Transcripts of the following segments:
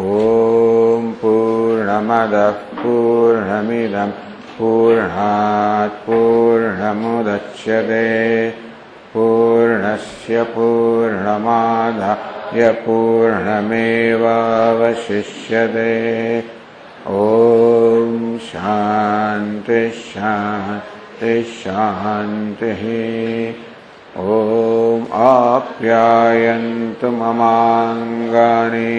ॐ पूर्णमदः पूर्णमिदं पूर्णात् पूर्णमुदच्यते पूर्णस्य पूर्णमादाय पूर्णमेवावशिष्यते। ॐ शान्तिशान्तिशान्तिः ॐ आप्यायन्तु ममाङ्गानि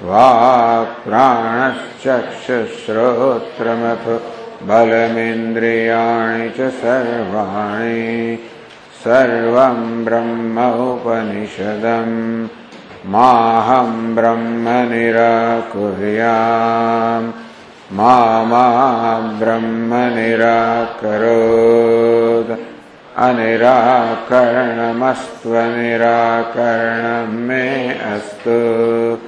वाक्प्राणश्चक्षुश्रोत्रमथ बलमिन्द्रियाणि च सर्वाणि सर्वं ब्रह्म उपनिषदम् माहं ब्रह्म निराकुर्याम् मा ब्रह्म निराकरोत्। अनिराकरणमस्त्वनिराकरणं मे अस्तु।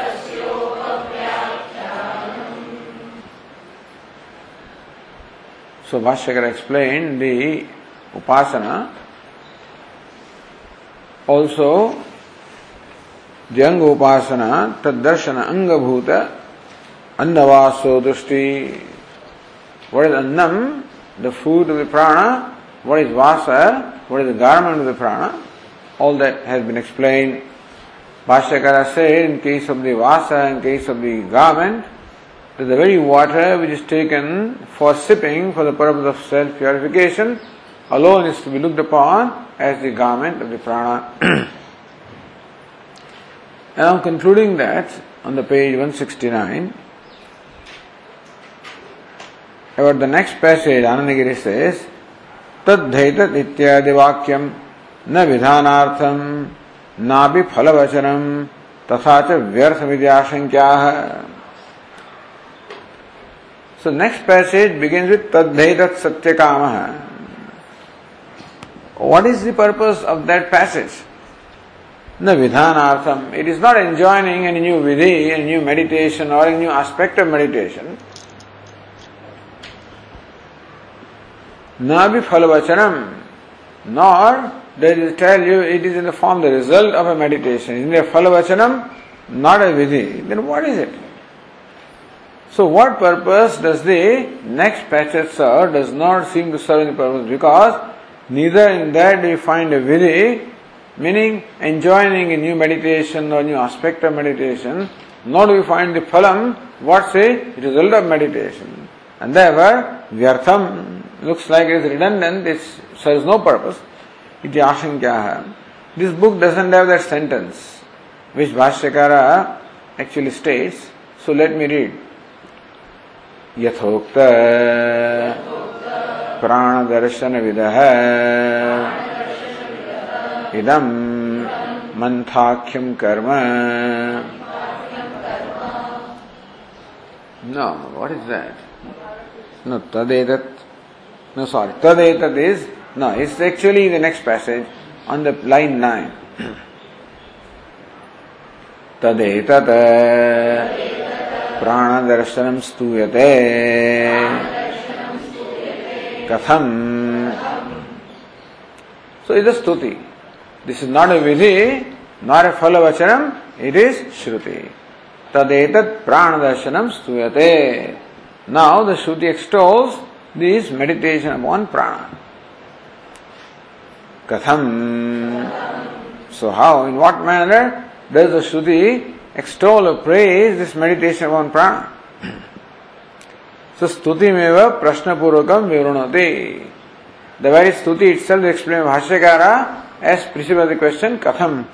So Bhashyakara explained the upasana. Also, the anga upasana, taddarshana anga bhuta, annavaso drushti. What is annam? The food of the prana. What is vasa? What is the garment of the prana? All that has been explained. Bhashyakara said, in case of the vasa, in case of the garment, that the very water which is taken for sipping for the purpose of self purification alone is to be looked upon as the garment of the prana. and I'm concluding that on the page 169. About the next passage, Anandagiri says, तद्धैतत् इत्यादि वाक्यम न विधानार्थम नापि फलवचनम तथा च व्यर्थ विद्याशंक्या so next passage begins with Tadhaitat Satyakama. What is the purpose of that passage? The Vidhanartham. It is not enjoining any new vidhi, any new meditation or any new aspect of meditation. Nabi Phalavachanam. Nor does it tell you it is in the form the result of a meditation. In the Phalavachanam, not a vidhi. Then what is it? So, what purpose does the next passage serve? Does not seem to serve any purpose because neither in that you find a vidhi, meaning enjoining a new meditation or new aspect of meditation, nor do we find the phalam, what's a result of meditation. And therefore, vyartham looks like it is redundant, it serves no purpose. Iti ashankya This book doesn't have that sentence which Bhashyakara actually states. So let me read. यथोक्त प्राण दर्शन विदह इदम मंथाख्यम कर्म। No what is that no तदेत no sorry तदेत is no it's actually the next passage on the line nine तदेत प्राणदर्शनं स्तूयते कथम So it is stuti. This is not a vidhi, nor a phalavachanam, it is shruti. Tadetat pranadarshanam stuyate. Now the Shruti extols this meditation upon prana. Katham. So how, in what manner does the Shruti extol or praise this meditation upon prana? So stuti meva prashna purvakam vivrunati. The very stuti itself explains Bhashyakara as preceded the question katham.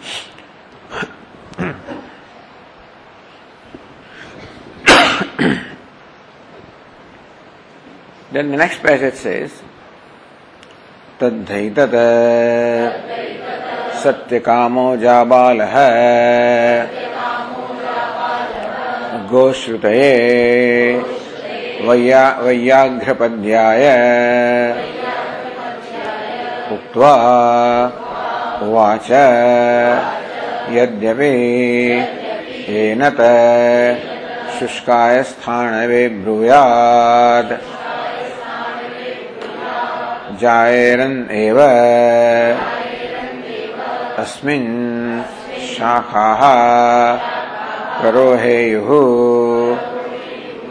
then the next passage says तद्धैतत सत्यकामो जाबालः गोश्रुतये वैया वैयाघ्रपद्याय उक्त्वा उवाच। यद्यपि एनत शुष्काय स्थाणवे ब्रूयात्। जायरन् एव अस्मिन् शाखाः। करो हे युहु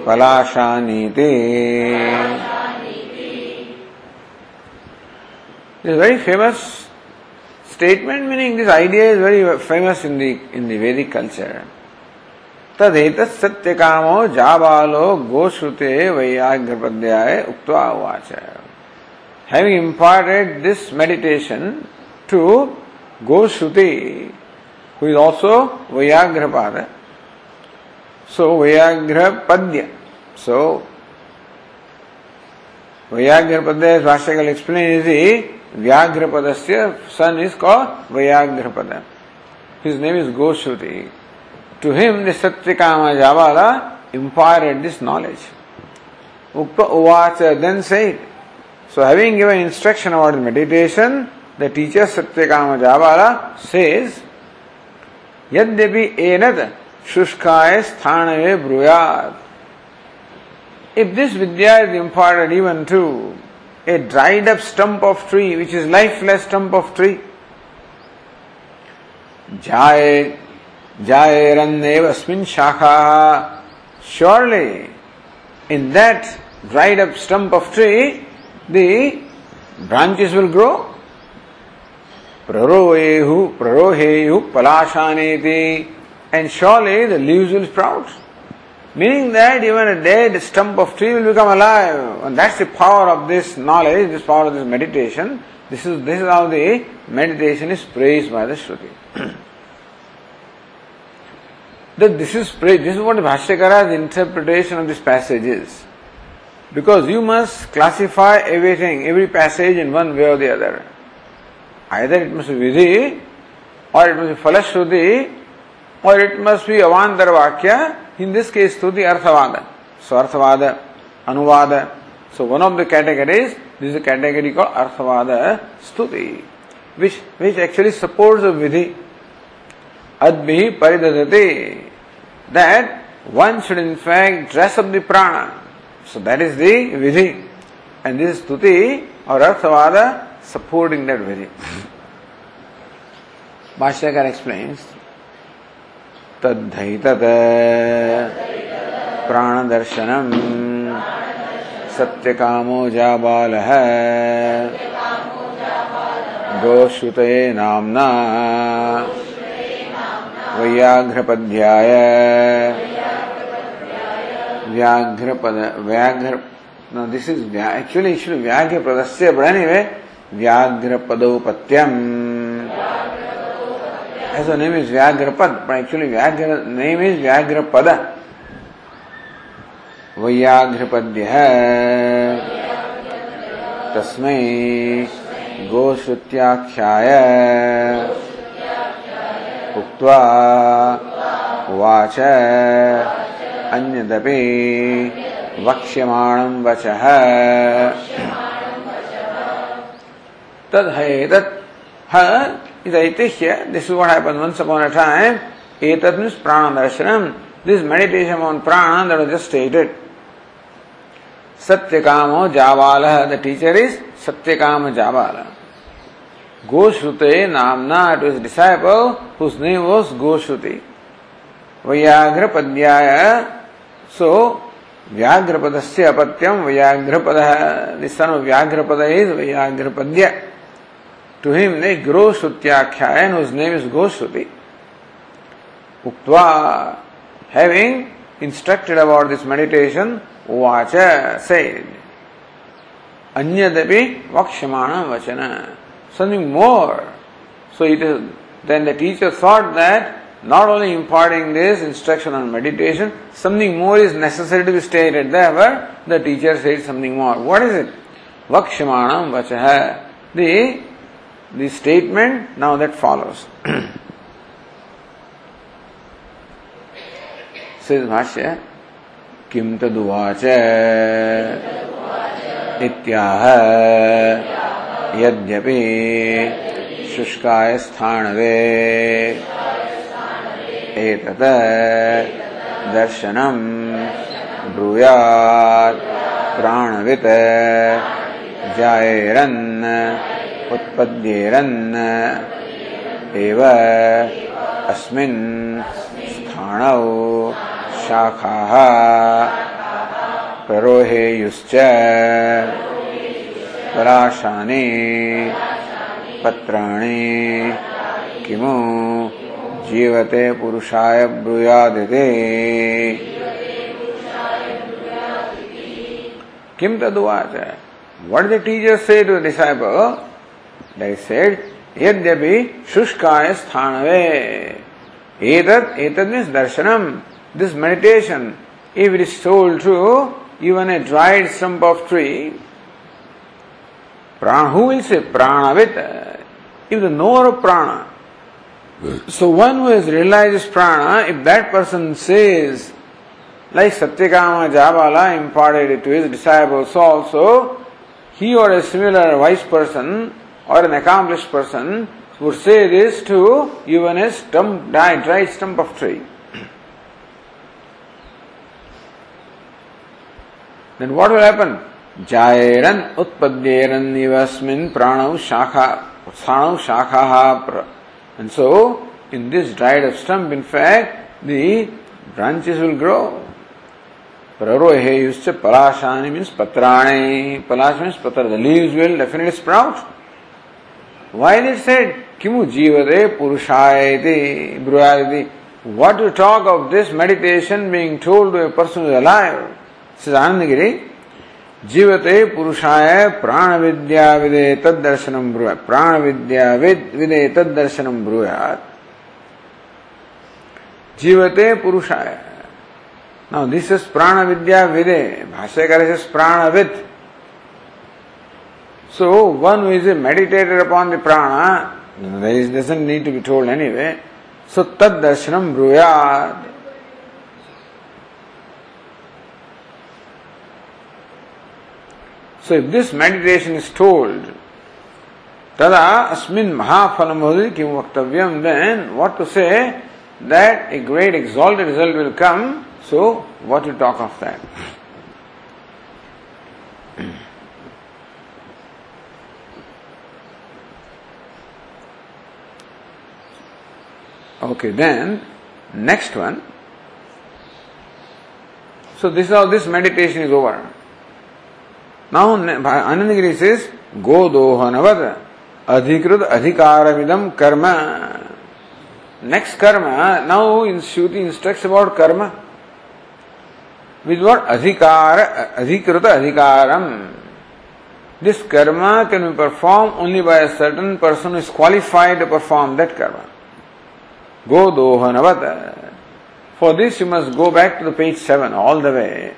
पलाशानीते। Is very famous statement meaning this idea is very famous in the in the Vedic culture तदेत सत्य कामो जा बालो गोश्रुते वैयाग्रपद्याय उक्त उवाच having imparted this meditation to Goshruti who is also Vaiyaghrapada so Vyaghrapadya. So व्याघ्र पद्य भाष्यकल एक्सप्लेन इज़ व्याघ्र पद says sun is call Vyaghrapada his name is Goshruti to him the Satyakama Jabala imparted this knowledge उक्त उवाच then said so having given instruction about meditation the teacher Satyakama Jabala says यद्यपि एनद शुष्काय स्थान ब्रुयात। If this vidya is important even to a dried up stump of tree which is lifeless stump of tree जाए जाए रन शाखा surely in that dried up stump of tree the branches will grow प्ररोहेहु प्ररोहेयु पलाशानेति and surely the leaves will sprout. Meaning that even a dead stump of tree will become alive. And that's the power of this knowledge, this power of this meditation. This is, this is how the meditation is praised by the Shruti. that this is praised, this is what Bhashyakara's interpretation of this passage is. Because you must classify everything, every passage in one way or the other. Either it must be Vidhi, or it must be Falashruti, or it must be there vakya Hindi के stuti arthavada. So arthavada, anuvada. So one of the categories this category call arthavada stuti which which actually support a vidhi. अद्भि परिदधते that one should in fact dress up the prana so that is the vidhi. And this stuti or arthavada supporting that विधि। भाष्यकार explains तद्धैतत् प्राणदर्शनम् सत्यकामो जाबालः गोश्रुतये नाम्ना वैयाघ्रपद्याय व्याघ्रपद व्याघ्र no, this is actually it should be व्याघ्रपदस्य but anyway व्याघ्रपदोपत्यम् as the name is Vyagrapad, but actually Vyagra name is Vyagrapada. Vyagrapadya तस्मै गोश्रुत्याख्याय उक्त्वा उवाच अन्यदपि वक्ष्यमाणं वचः तद् Ha is Aitishya. This is what happened once upon a time. Etat means prana darshanam. This meditation on prana that was just stated. Satyakamo Javala. The teacher is Satyakama Javala. Goshute Namna to his disciple whose name was Goshuti. Vayagra Padyaya. So, व्याघ्रपदस्य अपत्यम Vyaghrapada this son of Vyaghrapada is Vyaghrapadya To him they grow Sutyakhya whose name is Goshuti. Uktva, having instructed about this meditation, Uvacha said, Anyadapi Vakshamana Vachana. Something more. So it is, then the teacher thought that not only imparting this instruction on meditation, something more is necessary to be stated. Therefore, the teacher said something more. What is it? Vakshamanam Vachaha. The the statement now that follows. Says Bhashya, किम तदुवाच इत्याह यद्यपि शुष्काय स्थाणवे एतत् दर्शनं ब्रूयात् प्राणवित् जायेरन् उत्पद्येरन् एव अस्मिन् स्थाणौ शाखाः प्ररोहेयुश्च पलाशानि पत्राणि। किमु जीवते पुरुषाय ब्रूयादिते। किम तदुवाच? The teacher say to the disciple? They said, Shushkaya Sthanave. Etat, etat means darshanam. This meditation, if it is told to even a dried stump of tree, prana, who will say pranavit? If the knower of prana, so one who has realized prana, if that person says, like Satyakama Jabala imparted it to his disciples also, he or a similar wise person or an accomplished person would say this to even a stump, dry, dry stump of tree. then what will happen? Jairan utpadyeran nivasmin pranau shakha, utsanau shakha. And so, in this dried up stump, in fact, the branches will grow. Prarohe used to palashani means patrani. Palash means patra. The leaves will definitely sprout. Is it said, Kimu jivade purushayati bruyayati? What to talk of this meditation being told to a person who is alive? Says Anandagiri, जीवते पुरुषाय प्राण विद्या विदे तद दर्शनम ब्रूयात प्राण विद्या विदे तद दर्शनम ब्रूयात जीवते पुरुषाय नाउ दिस इज़ प्राण विद्या विदे Bhashyakara is prana vid So one who is meditated upon the prana, doesn't need to be told anyway. So tad darshanam bruyad. So if this meditation is told, asmin mahaphalam kim vaktavyam, then what to say? That a great exalted result will come. So what to talk of that? Okay, then next one. So this is how this meditation is over. Now Anandagiri says, Godohanavad Adhikrut Adhikaramidam Karma. Next karma, now in Shruti instructs about karma. With what? Adhikara, Adhikruta Adhikaram. This karma can be performed only by a certain person who is qualified to perform that karma. Godohanavad. For this you must go back to the page 7 all the way.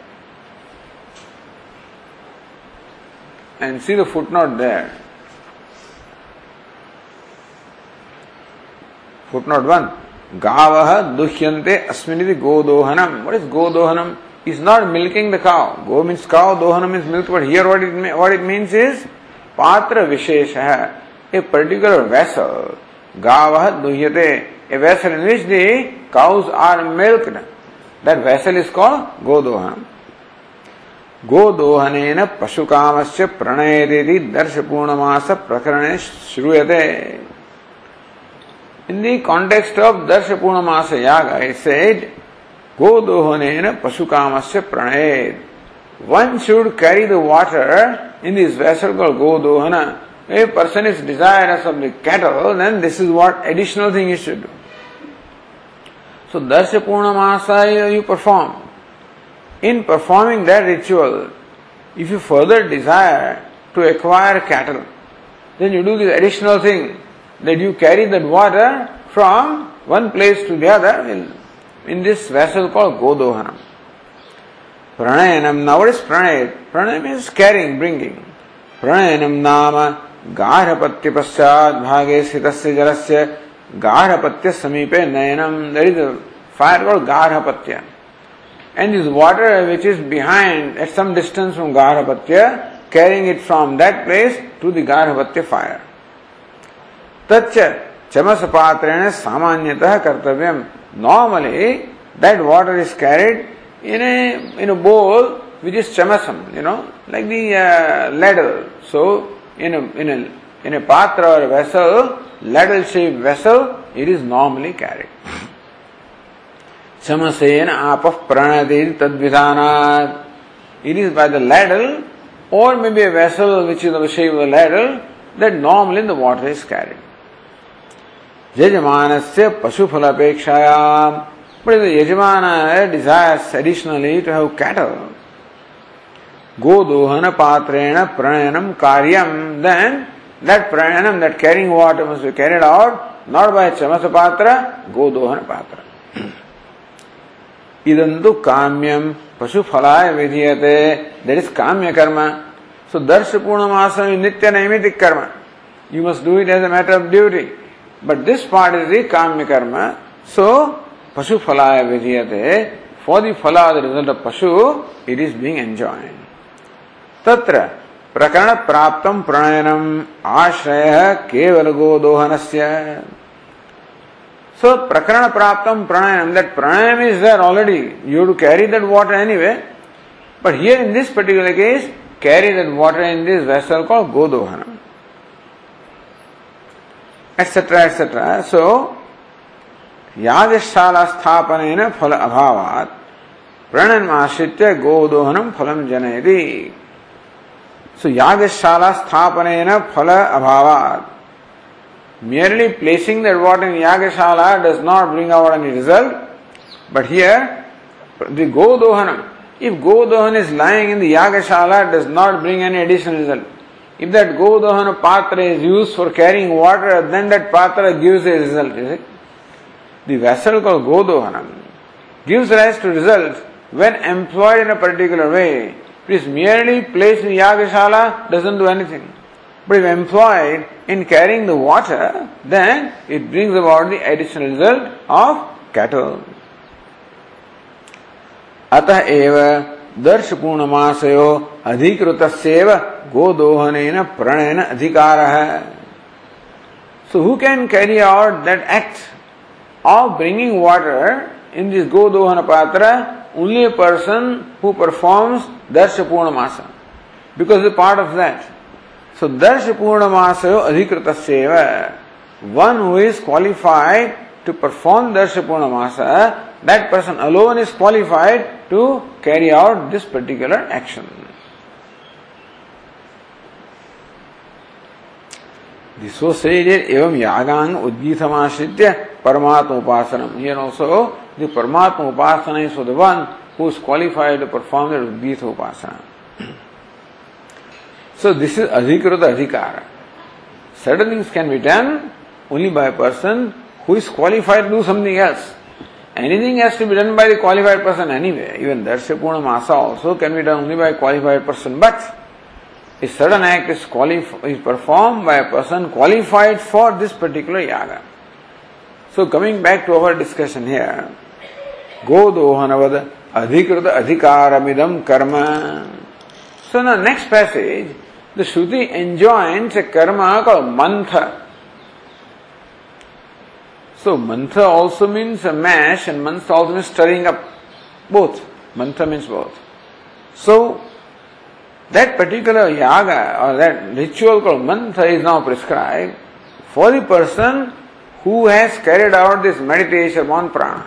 and see the footnote there. Footnote 1. Gavah duhyante asminiti godohanam. What is godohanam? Is not milking the cow. Go means cow, dohanam means milk, but here what it, what it means is patra vishesha, a particular vessel. Gavah duhyate, a vessel in which the cows are milked. That vessel is called godohanam. गोदोहनेन पशुकामस्य प्रणयति दर्शपूर्णमास प्रकरणे श्रूयते the context of Darsha Purnamasa Yaga, it said, Godohanena Pasukamasya Pranayed. One should carry the water in this vessel called Godohana. If a person is desirous of the cattle, then this is what additional thing he should do. So Darsha Purnamasa you perform. In performing that ritual, if you further desire to acquire cattle, then you do this additional thing that you carry that water from one place to the other in, in this vessel called Godohanam. Pranayanam, now what is pranay? Pranay means carrying, bringing. Pranayanam nama गाढ़पत्य पश्चात भागे स्थित जलस्य गारहपत्य समीपे नयनम there is fire call Garhapatya. And is water which is behind at some distance from Garhapatya carrying it from that place to the Garhapatya fire तच्च चमस पात्रेण सामान्यतः कर्तव्य normally that water is carried in a in bowl which is चमसम you know like the ladle so in in in a patra or a vessel ladle shaped vessel it is normally carried chamasen apah pranadi tadvidhanat it is by the ladle or maybe a vessel which is of the shape of the ladle that normally the water is carried यजमान से अपेक्षायाम but if the yajamana desires additionally to have cattle, godohana patrena pranayanam karyam, then that pranayanam, that carrying water must be carried out not by chamasa patra, patra. इदंतु काम्यम पशु फलाय विधीयते that is काम्य कर्म सो दर्श पूर्णमास नित्य नैमितिक कर्म you must do it as a matter of duty But this part is the kamya karma. So, pashu phalaya vidhiyate. For the phala, the result of pashu, it is being enjoyed. तत्र प्रकरण प्राप्त प्रणयनम। आश्रय केवल गो दोहन so प्रकरण प्राप्त प्रणयनम that pranayam is there already you to carry that water anyway but here in this particular case carry that water in this vessel call godohana etcetera etcetera सो यादशाला स्थापन फल अभाव प्रणयन आश्रित गोदोहनम फलम जनयती सो यागशाला स्थापन फल अभाव merely placing that what in yagashala does not bring our any result but here the godohana if godohana is lying in the yagashala does not bring any additional result if that godohana patra is use for carrying water then that patra gives a result is it The vessel called Godohanam gives rise to results when employed in a particular way. It is merely placed in Yagashala, doesn't do anything. But if employed in carrying the water, then it brings about the additional result of cattle. अतः एव दर्श पूर्णमासयो अधिकृत गोदोहन प्रणयन अधिकार है so who can carry out that act of bringing water in this godohana patra only a person who performs Darsha Purnamasa because the part of that so Darsha Purnamasa अधिकृत one who is qualified to perform Darsha Purnamasa that person alone is qualified to carry out this particular action. Was said evam yagang udgithamashritya paramatma upasanam. Here also the paramatma upasana is for the one who is qualified to perform the udgitha upasana. So this is adhikrata adhikara. Certain things can be done only by a person who is qualified to do something else. Anything has to be done by the qualified person anyway. Even Darsya Masa also can be done only by a qualified person. But a certain act is, qualif- is performed by a person qualified for this particular yaga. So coming back to our discussion here, गोदोहनवद अधिकृत अधिकार मिदम कर्म so ना next passage the shruti enjoin karma का mantha so mantha also means a mash and mantha also mean stirring up both mantha means both so that particular yaga or that ritual call mantha is now prescribe for the person who has carried out this meditation on prana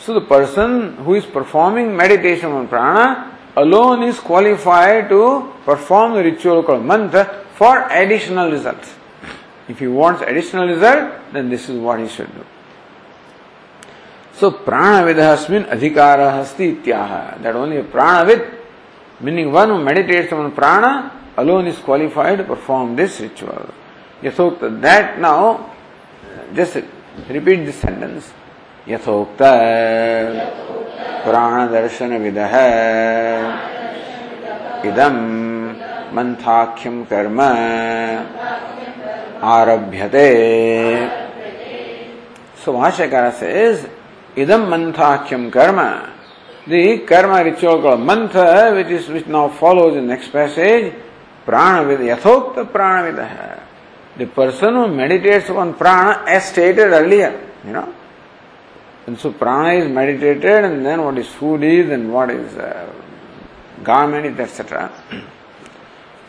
So the person who is performing meditation on prana alone is qualified to perform the ritual called mantra for additional results. If he wants additional result, then this is what he should do. So pranavidhasmin adhikara hasti ityaha. That only a pranavid, meaning one who meditates on prana, alone is qualified to perform this ritual. Yathokta. That now, just repeat this sentence. यथोक्त पुराण दर्शन with इदम मंथाख्यम कर्म आरभ्यते। सुभाषकर से इदम मंथाख्यम कर्म. The karma ritual mantha which is which now follows in next passage prana vid यथोक्त प्राण विद है the person who meditates on prana as stated stated earlier you know And so prana is meditated and then what is food is and what is uh, garment is, etc.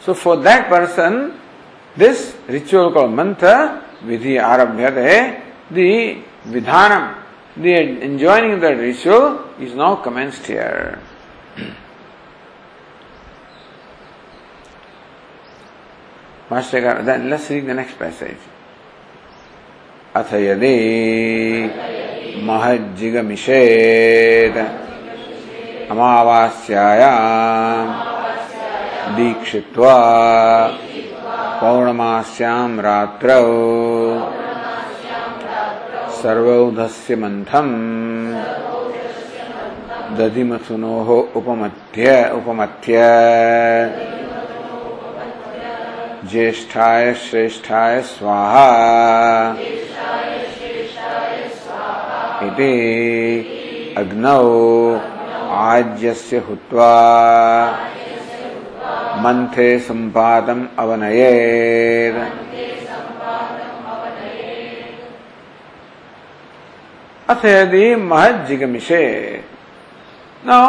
So for that person, this ritual called mantra, vidhi arabhyate, the vidhanam, the enjoining of that ritual is now commenced here. Master, then let's read the next passage. अथ यदि महज्जिगमिषेत् अमावास्यायाम् दीक्षित्वा पौर्णमास्यां रात्रौ सर्वौधस्य मन्थम् दधिमथुनोः उपमथ्य उपमथ्य ज्येष्ठाय श्रेष्ठाय स्वाहा इति अग्नौ आज्यस्य हुत्वा मन्थे सम्पादम् अवनयेत्। महजिगमिषे नौ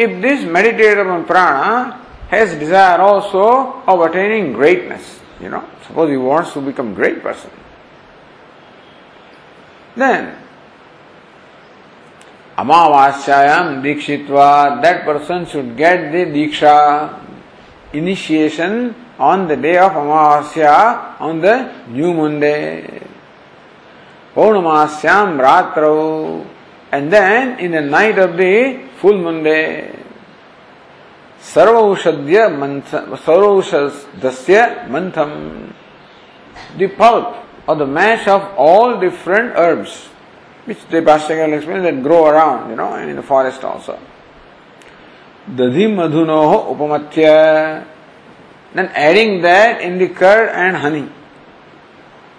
if this meditator prana has desire also of attaining greatness you know suppose you wants to become great person then Amavasyayam Dikshitva, that person should get the Diksha initiation on the day of Amavasya, on the new moon day. Paurnamasyam Ratrau, and then in the night of the full moon day. Sarvaushadya Sarvaushadasya Mantham, the pulp or the mash of all different herbs which the Bhashyakar will explain that grow around, you know, and in the forest also. Dadhi madhunoho upamatya. Then adding that in the curd and honey.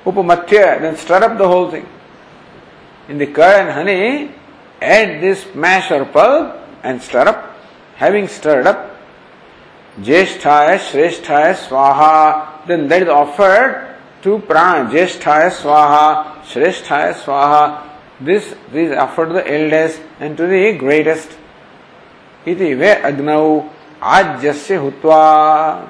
Upamatya, then stir up the whole thing. In the curd and honey, add this mash or pulp and stir up. Having stirred up, Jesthaya Shreshthaya Swaha, then that is offered to Prana. Jesthaya Swaha, Shreshthaya Swaha, this is offered to the eldest and to the greatest. Iti ve agnau ajyasya hutva.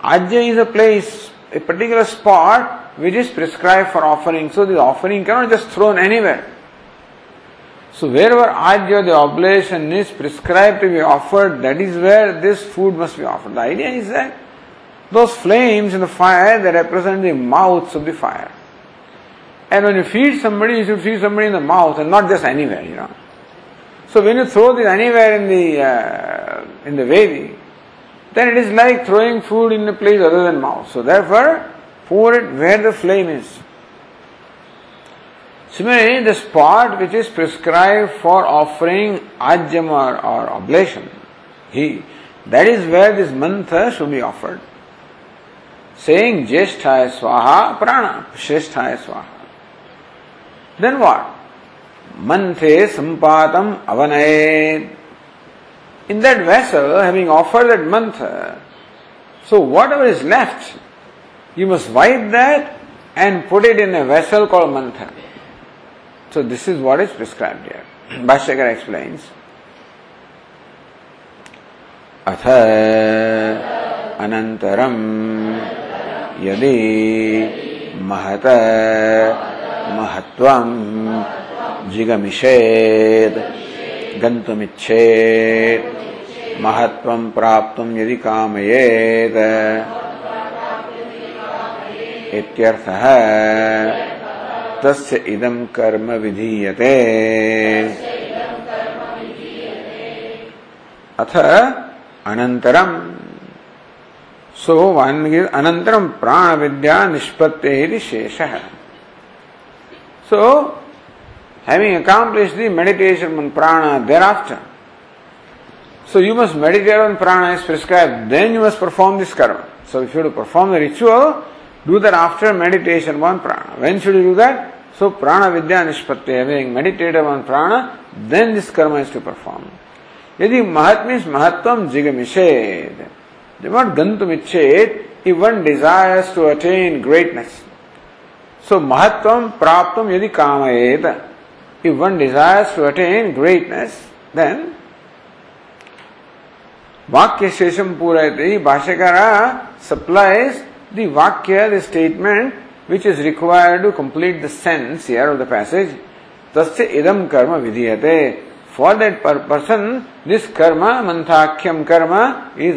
Ajya is a place, a particular spot which is prescribed for offering. So the offering cannot just thrown anywhere. So wherever ajya, the oblation is prescribed to be offered, that is where this food must be offered. The idea is that those flames in the fire, they represent the mouths of the fire. And when you feed somebody, you should feed somebody in the mouth and not just anywhere, you know. So when you throw this anywhere in the uh, in the Vedi, then it is like throwing food in a place other than mouth. So therefore, pour it where the flame is. Similarly, the spot which is prescribed for offering ajam or, or oblation, he That is where this mantra should be offered. Saying Jesthaya Swaha Prana, Shreshthaya Swaha Then what? Manthe Sampatam Avanayed. In that vessel, having offered that mantra, so whatever is left, you must wipe that and put it in a vessel called mantra. So this is what is prescribed here. Bhashyakar explains. अथ अनन्तरं यदि महत महत्त्वं जिगमिषेत् गन्तुमिच्छेत्। महत्त्वं प्राप्तुं यदि कामयेत्। इत्यर्थः तस्य इदं कर्म विधीयते। अथ अनंतरम सो अनंतरम प्राण विद्या निष्पत्ति शेष है सो having accomplished the meditation on prana thereafter. So you must meditate on prana as prescribed, then you must perform this karma. So if you have to perform the ritual, do that after meditation on prana. When should you do that? So prana vidya nishpatti, having meditated on prana, then this karma is to perform. यदि महात्म्य महत्व जिगमिषेद not गंतुम इच्छेद if one desires to attain greatness. So Mahatvam Praptam Yadi Kamayet. If one desires to attain greatness, then Vakya Shesham Purayati Bhashakara supplies the Vakya, the statement which is required to complete the sense here of the passage. Tasya idam karma vidhiyate. For that person, this karma, manthakyam karma, is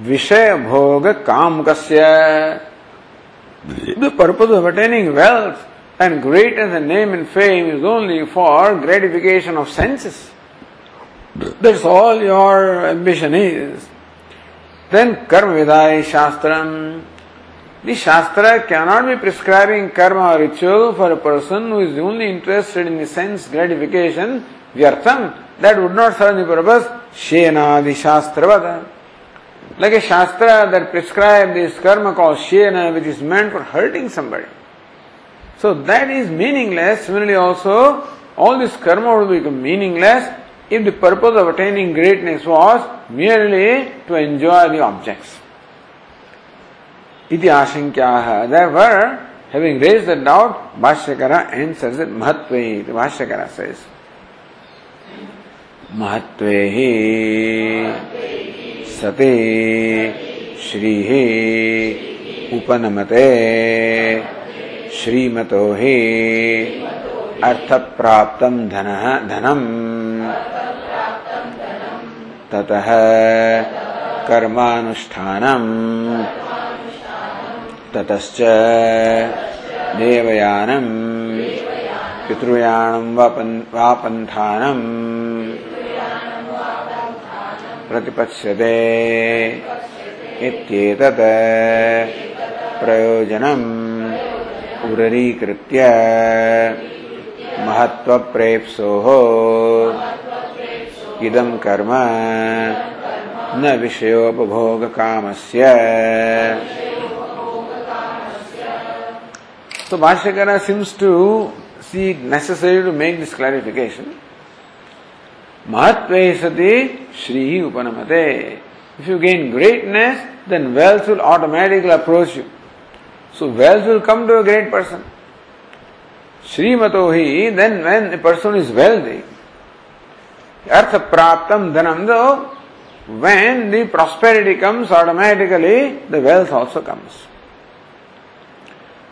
Vishaya bhoga kamkasya. The purpose of attaining wealth and greatness and name and fame is only for gratification of senses. That's all your ambition is. Then karma vidai shastram. The Shastra cannot be prescribing karma or ritual for a person who is only interested in the sense gratification, vyartham, that would not serve the purpose, shena the Shastra like a Shastra that prescribed this karma called shena, which is meant for hurting somebody. So that is meaningless. Similarly, also, all this karma will become meaningless if the purpose of attaining greatness was merely to enjoy the objects. Iti ashankyaha. Therefore, having raised the doubt, Bhashyakara answers it Mahatvehi, The Bhashyakara says, Mahatvehi. सते श्री उपनमते। श्रीमतो ही अर्थ प्राप्त धन धनम। ततः कर्मानुष्ठानम ततश्च देवयानम् पितृयाणं वा पन्थानम् प्रतिपत्स्यते इत्येतत् प्रयोजनम् उररीकृत्य महत्त्वप्रेप्सोः इदं कर्म न विषयोपभोगकामस्य So Bhashyakara seems to see necessary to make this clarification. Mahatve sati Shri Upanamate. If you gain greatness, then wealth will automatically approach you. So wealth will come to a great person. Srimato hi, then when a person is wealthy, artha praptam dhanam though, when the prosperity comes, automatically the wealth also comes.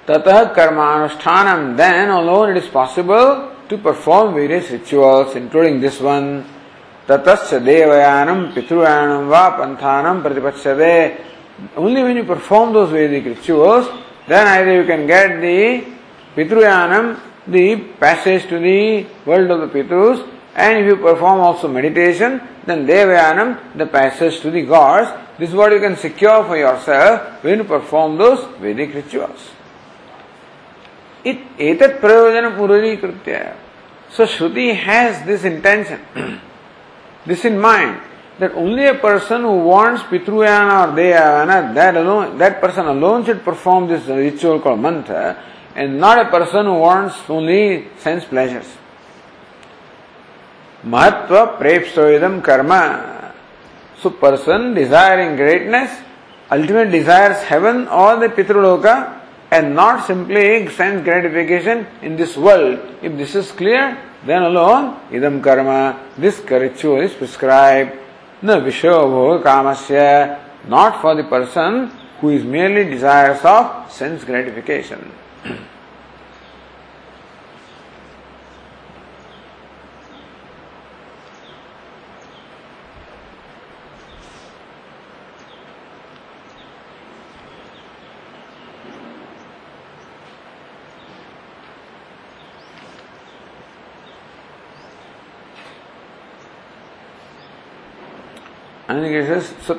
Tatah then alone it is possible to perform various rituals, including this one, Tatasya devayanam pitruyanam va panthanam pratipachyade. Only when you perform those Vedic rituals, then either you can get the pitruyanam, the passage to the world of the Pitrus, and if you perform also meditation, then devayanam, the passage to the gods. This is what you can secure for yourself when you perform those Vedic rituals. Etat prayojana purari So Shruti has this intention. this in mind that only a person who wants Pitruyana or Deyavana, that alone, that person alone should perform this ritual called mantra, and not a person who wants only sense pleasures. Mahatva prepsoidam karma. So person desiring greatness, ultimately desires heaven or the Pitruloka and not simply sense gratification in this world. If this is clear, then alone idam karma, this ritual is prescribed. Na vishobho kamasya, not for the person who is merely desirous of sense gratification.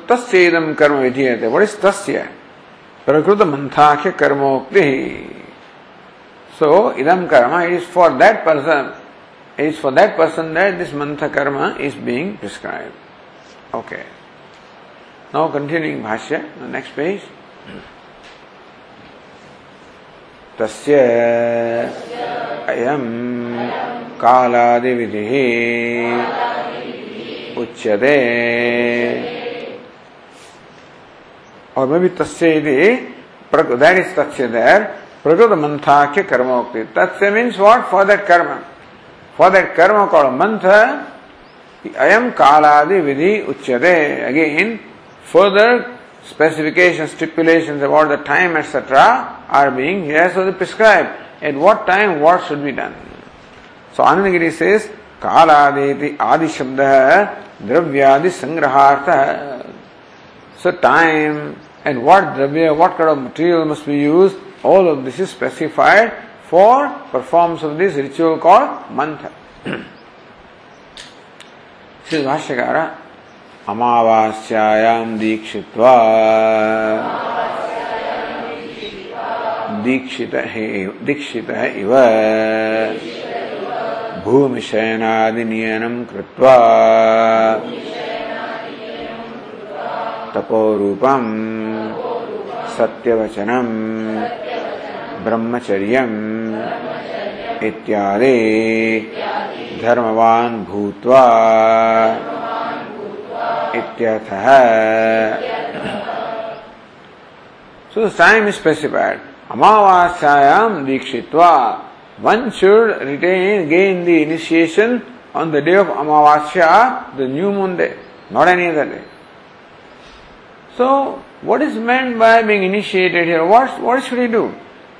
तस्म कर्म विधीये what is तस् प्रकृत मंथाख्य कर्मोक्ति। So इदम कर्म is for that person is for that person that this mantha karma is being prescribe okay now continuing Bhashya next page तस्य कालादि विधि उच्यते। और मे बी तस्यदि दैट इज़ तस्य देयर प्रकृत मंथा के कर्म होते तत्स्य means what for that karma for that karma call mantha अयम कालादि विधि उच्यते again further specification stipulation about the time etcetera are being prescribe at what time what should be done so Anandagiri से कालादि आदि शब्द है द्रव्यादि संग्रहार्थ so time and what dravya what कर material must be use all of this is specified for performance of this ritual call mantha Bhashyakara अमावास्यायाम Dixit Dixit है दीक्षित भूमिशयनादिनियनम् कृत्वा तपोरूपम् सत्यवचनम् ब्रह्मचर्यम् इत्यादि धर्मवान् भूत्वा इत्यर्थः सो टैम् इस् स्पेसिफैड् अमावास्यायाम् दीक्षित्वा one should retain, gain the initiation on the day of Amavasya, the new moon day, not any other day. So, what is meant by being initiated here? What, what should he do?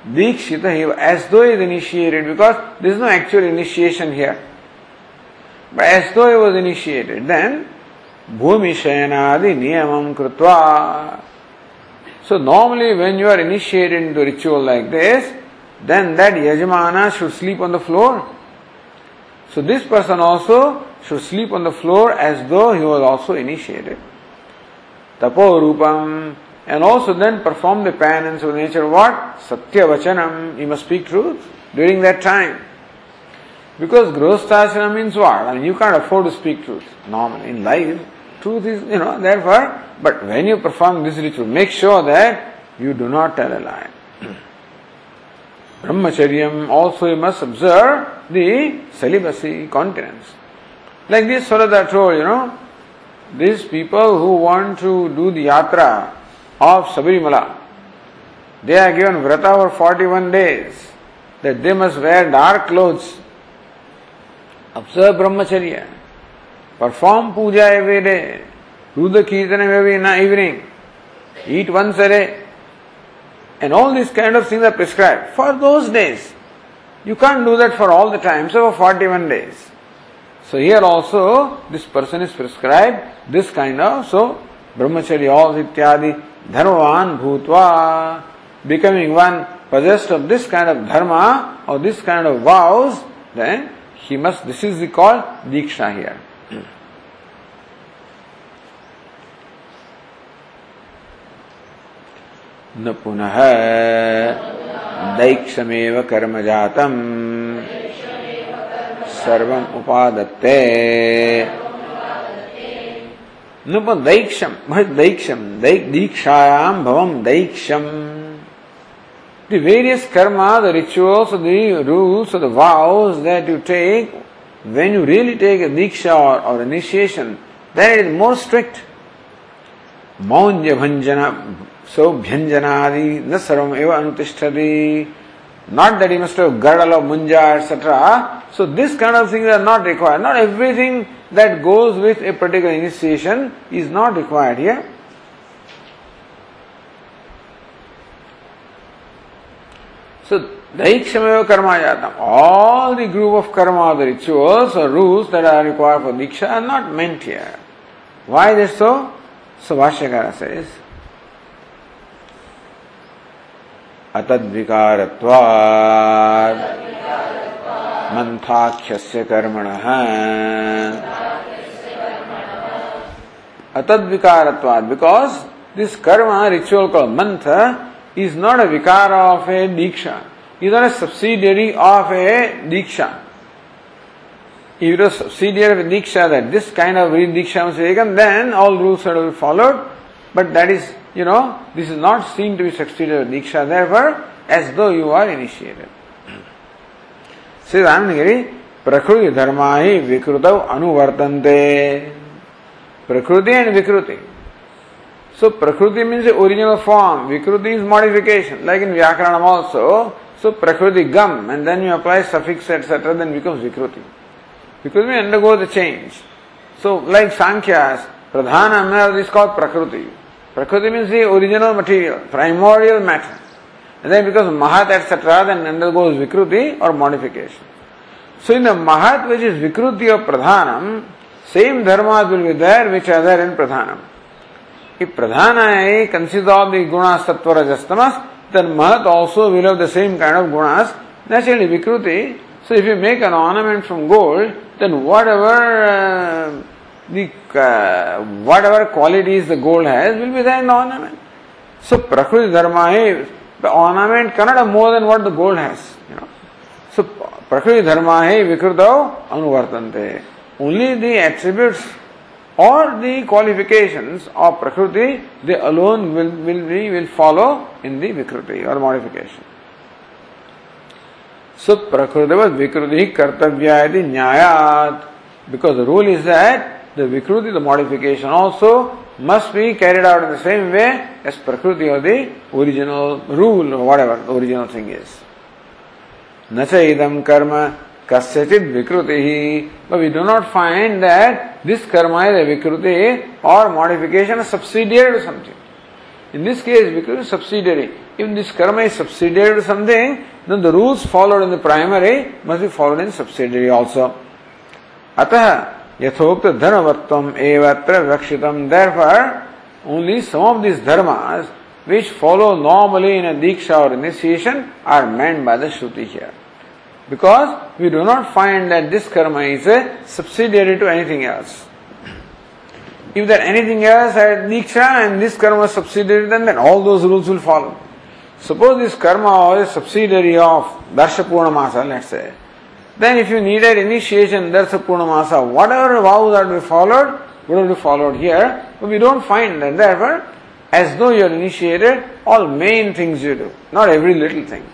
Dikshita, he, as though he is initiated, because there is no actual initiation here. But as though he was initiated, then Bhumi Shayanadi Niyamam Krutva. So normally when you are initiated into ritual like this, then that Yajamana should sleep on the floor. So this person also should sleep on the floor as though he was also initiated. Tapo Rupam and also then perform the penance of nature what? Satya Vachanam. He must speak truth during that time. Because Grosthasana means what? I mean, you can't afford to speak truth normally in life. Truth is, you know, therefore, but when you perform this ritual, make sure that you do not tell a lie. Brahmacharyam also you must observe the celibacy, continence. Like this Sarada told, you know, these people who want to do the yatra of Sabarimala, they are given vrata for 41 days, that they must wear dark clothes, observe brahmacharya, perform puja every day, do the kirtan every evening, eat once a day, and all these kind of things are prescribed for those days. You can't do that for all the time, so for 41 days. So here also this person is prescribed this kind of so brahmacharya all ityadi dharmavan bhutva becoming one possessed of this kind of dharma or this kind of vows then he must this is called diksha here न पुनः दैक्षमेव कर्म जातम सर्वम उपादत्ते नुप दैक्षम दैक दीक्षायाम भवम दैक्षम the various karma, the rituals, the rules, the vows that you take, when you really take a diksha or, or initiation, then it is more strict. Maunja bhanjana, so bhyanjanadi, na sarvam eva anutishthati. Not that you must have girdle or munja, etc. So this kind of things are not required. Not everything that goes with a particular initiation is not required here. So, Daikshamayo karma jatam. All the group of karma, the rituals or rules that are required for Diksha are not meant here. Why is so? So Vashyakara says, अतद्विकारत्वात् मंथाख्यस्य कर्मणः atadvikaratvat because this karma ritual called mantha is not a vikara of a diksha, is not a subsidiary of a diksha. If it was subsidiary of a diksha that this kind of diksha was taken, then all rules are followed. But that is, you know, this is not seen to be succeeded with Diksha, therefore, as though you are initiated. Says Anandagiri, Prakriti Dharmahi Vikrutav Anuvartante. Prakruti and Vikruti. So prakruti means the original form, Vikruti is modification, like in Vyakaranam also. So prakruti gum, and then you apply suffix etc., then becomes Vikruti. Vikruti undergoes the change. So like Sankhya's, Pradhana Amnava is called prakruti. Prakriti means the original material, primordial matter. And then because Mahat etc., then undergoes Vikruti or modification. So in the Mahat which is Vikruti or Pradhanam, same dharmas will be there which are there in Pradhanam. If pradhana consists of the gunas sattva rajastamas, then mahat also will have the same kind of gunas. Naturally, vikruti. So if you make an ornament from gold, then whatever uh, the uh, whatever qualities the gold has will be there in the ornament. So prakriti dharma is the ornament cannot have more than what the gold has. You know. So prakriti dharma hai vikrutau anuvartante. Only the attributes or the qualifications of Prakriti, they alone will, will, be, will follow in the Vikruti or modification. So Prakriti was Vikruti Kartavya Nyayat. Because the rule is that the Vikruti, the modification also must be carried out in the same way as Prakriti or the original rule or whatever the original thing is. न च इदम कर्म कस्यचित विकृति ही but we do not find that this karma is a vikruti or modification, a subsidiary to something. In this case, vikruti is subsidiary. If this karma is subsidiary to something, then the rules followed in the primary must be followed in subsidiary also. अतः यथोक्त धर्मवत्व एवत्र विवक्षितम therefore only some of these dharmas which follow normally in a diksha or initiation are meant by the shruti here. Because we do not find that this karma is a subsidiary to anything else. If that anything else had diksha and this karma was subsidiary, then, then all those rules will follow. Suppose this karma was subsidiary of Darsha Purnamasa, let's say. Then if you needed initiation Darsha Purnamasa, whatever vows are to be followed, would have be followed here, but we don't find that. Therefore, as though you are initiated, all main things you do, not every little thing.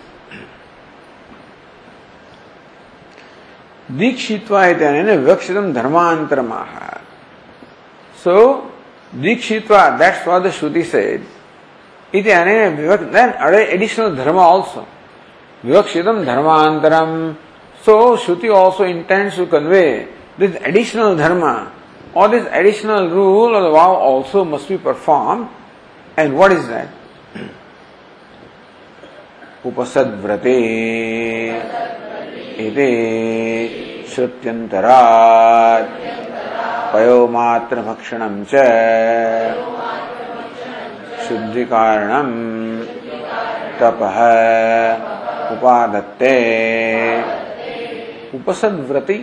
दीक्षित्वा इत्यनेन विवक्षितम धर्मांतरमाह सो दीक्षित्वा that's what the Shruti said इति अनेन विवक्त then are additional dharma also विवक्षितम धर्मांतरम so shruti also intends to convey this additional dharma or this additional rule or the vow also must be performed and what is that upasadvrate इति श्रुत्यन्तरात् पयोमात्रभक्षणं च शुद्धिकारणम् तपः उपादत्ते उपसद्व्रति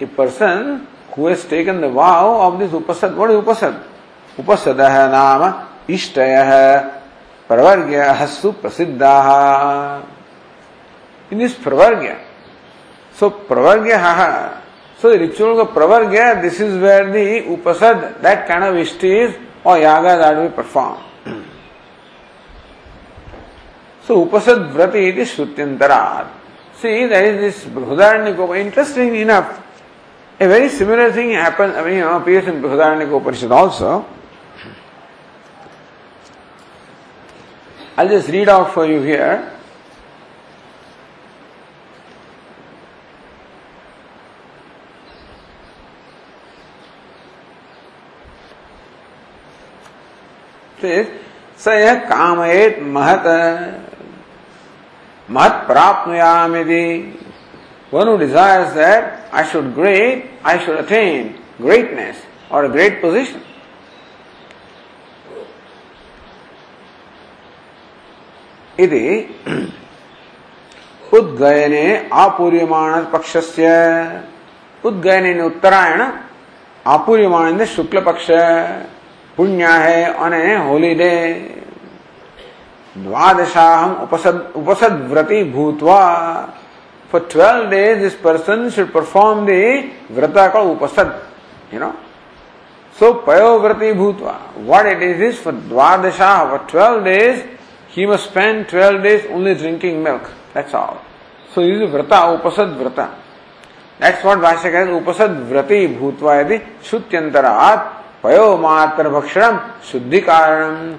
a person who has taken the vow of this upasad what is upasad upasadah नाम इष्टयः प्रवर्ग्यः सुप्रसिद्धाः in this pravargya so pravargya so the ritual of pravargya this is where the upasad that kind of ishtis or yaga that we perform so upasad vrati it is shrutyantara see there is this Brihadaranyaka interesting enough a very similar thing happens I mean you know appears in Brihadaranyaka Upanishad also I'll just read out for you here. स यह कामयेत महत प्राप्नुयाम यदि one who desires that I should great, I should attain greatness or a great position. इति उद्गयने आपूर्यमाण पक्षस्य उद्गयने उत्तरायण आपूर्यमाण शुक्ल पक्ष पुण्य है ऑन ए होलीडे द्वादशाहम उपसद उपसद व्रति भूतवा for twelve days this person should perform the vrata का उपसद यू नो सो पयो व्रति भूतवा what it is this for dvadashaha for twelve days he must spend twelve days only drinking milk that's all so is vrata upasad vrata next what भाष्य कहते उपसद व्रति भूतवा यदि शुत्यंतरात पयो मात्र भक्षणम शुद्धि कारण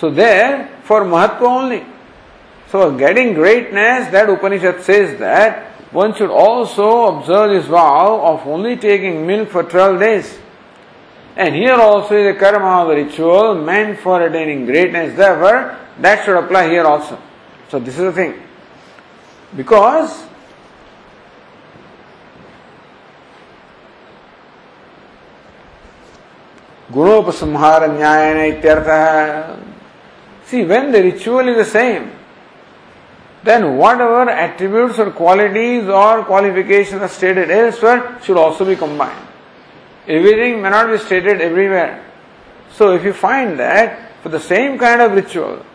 so there for mahatva only. So getting greatness, that Upanishad says that one should also observe this vow of only taking milk for 12 days. And here also is a karma of the ritual meant for attaining greatness. Therefore, that should apply here also. So this is the thing. Because गुणोपसंहार न्यायन इत्यर्थ See, when the ritual is the same, then whatever attributes or qualities or qualifications are stated elsewhere should also be combined. Everything may not be stated everywhere. So if you find that for the same kind of ritual,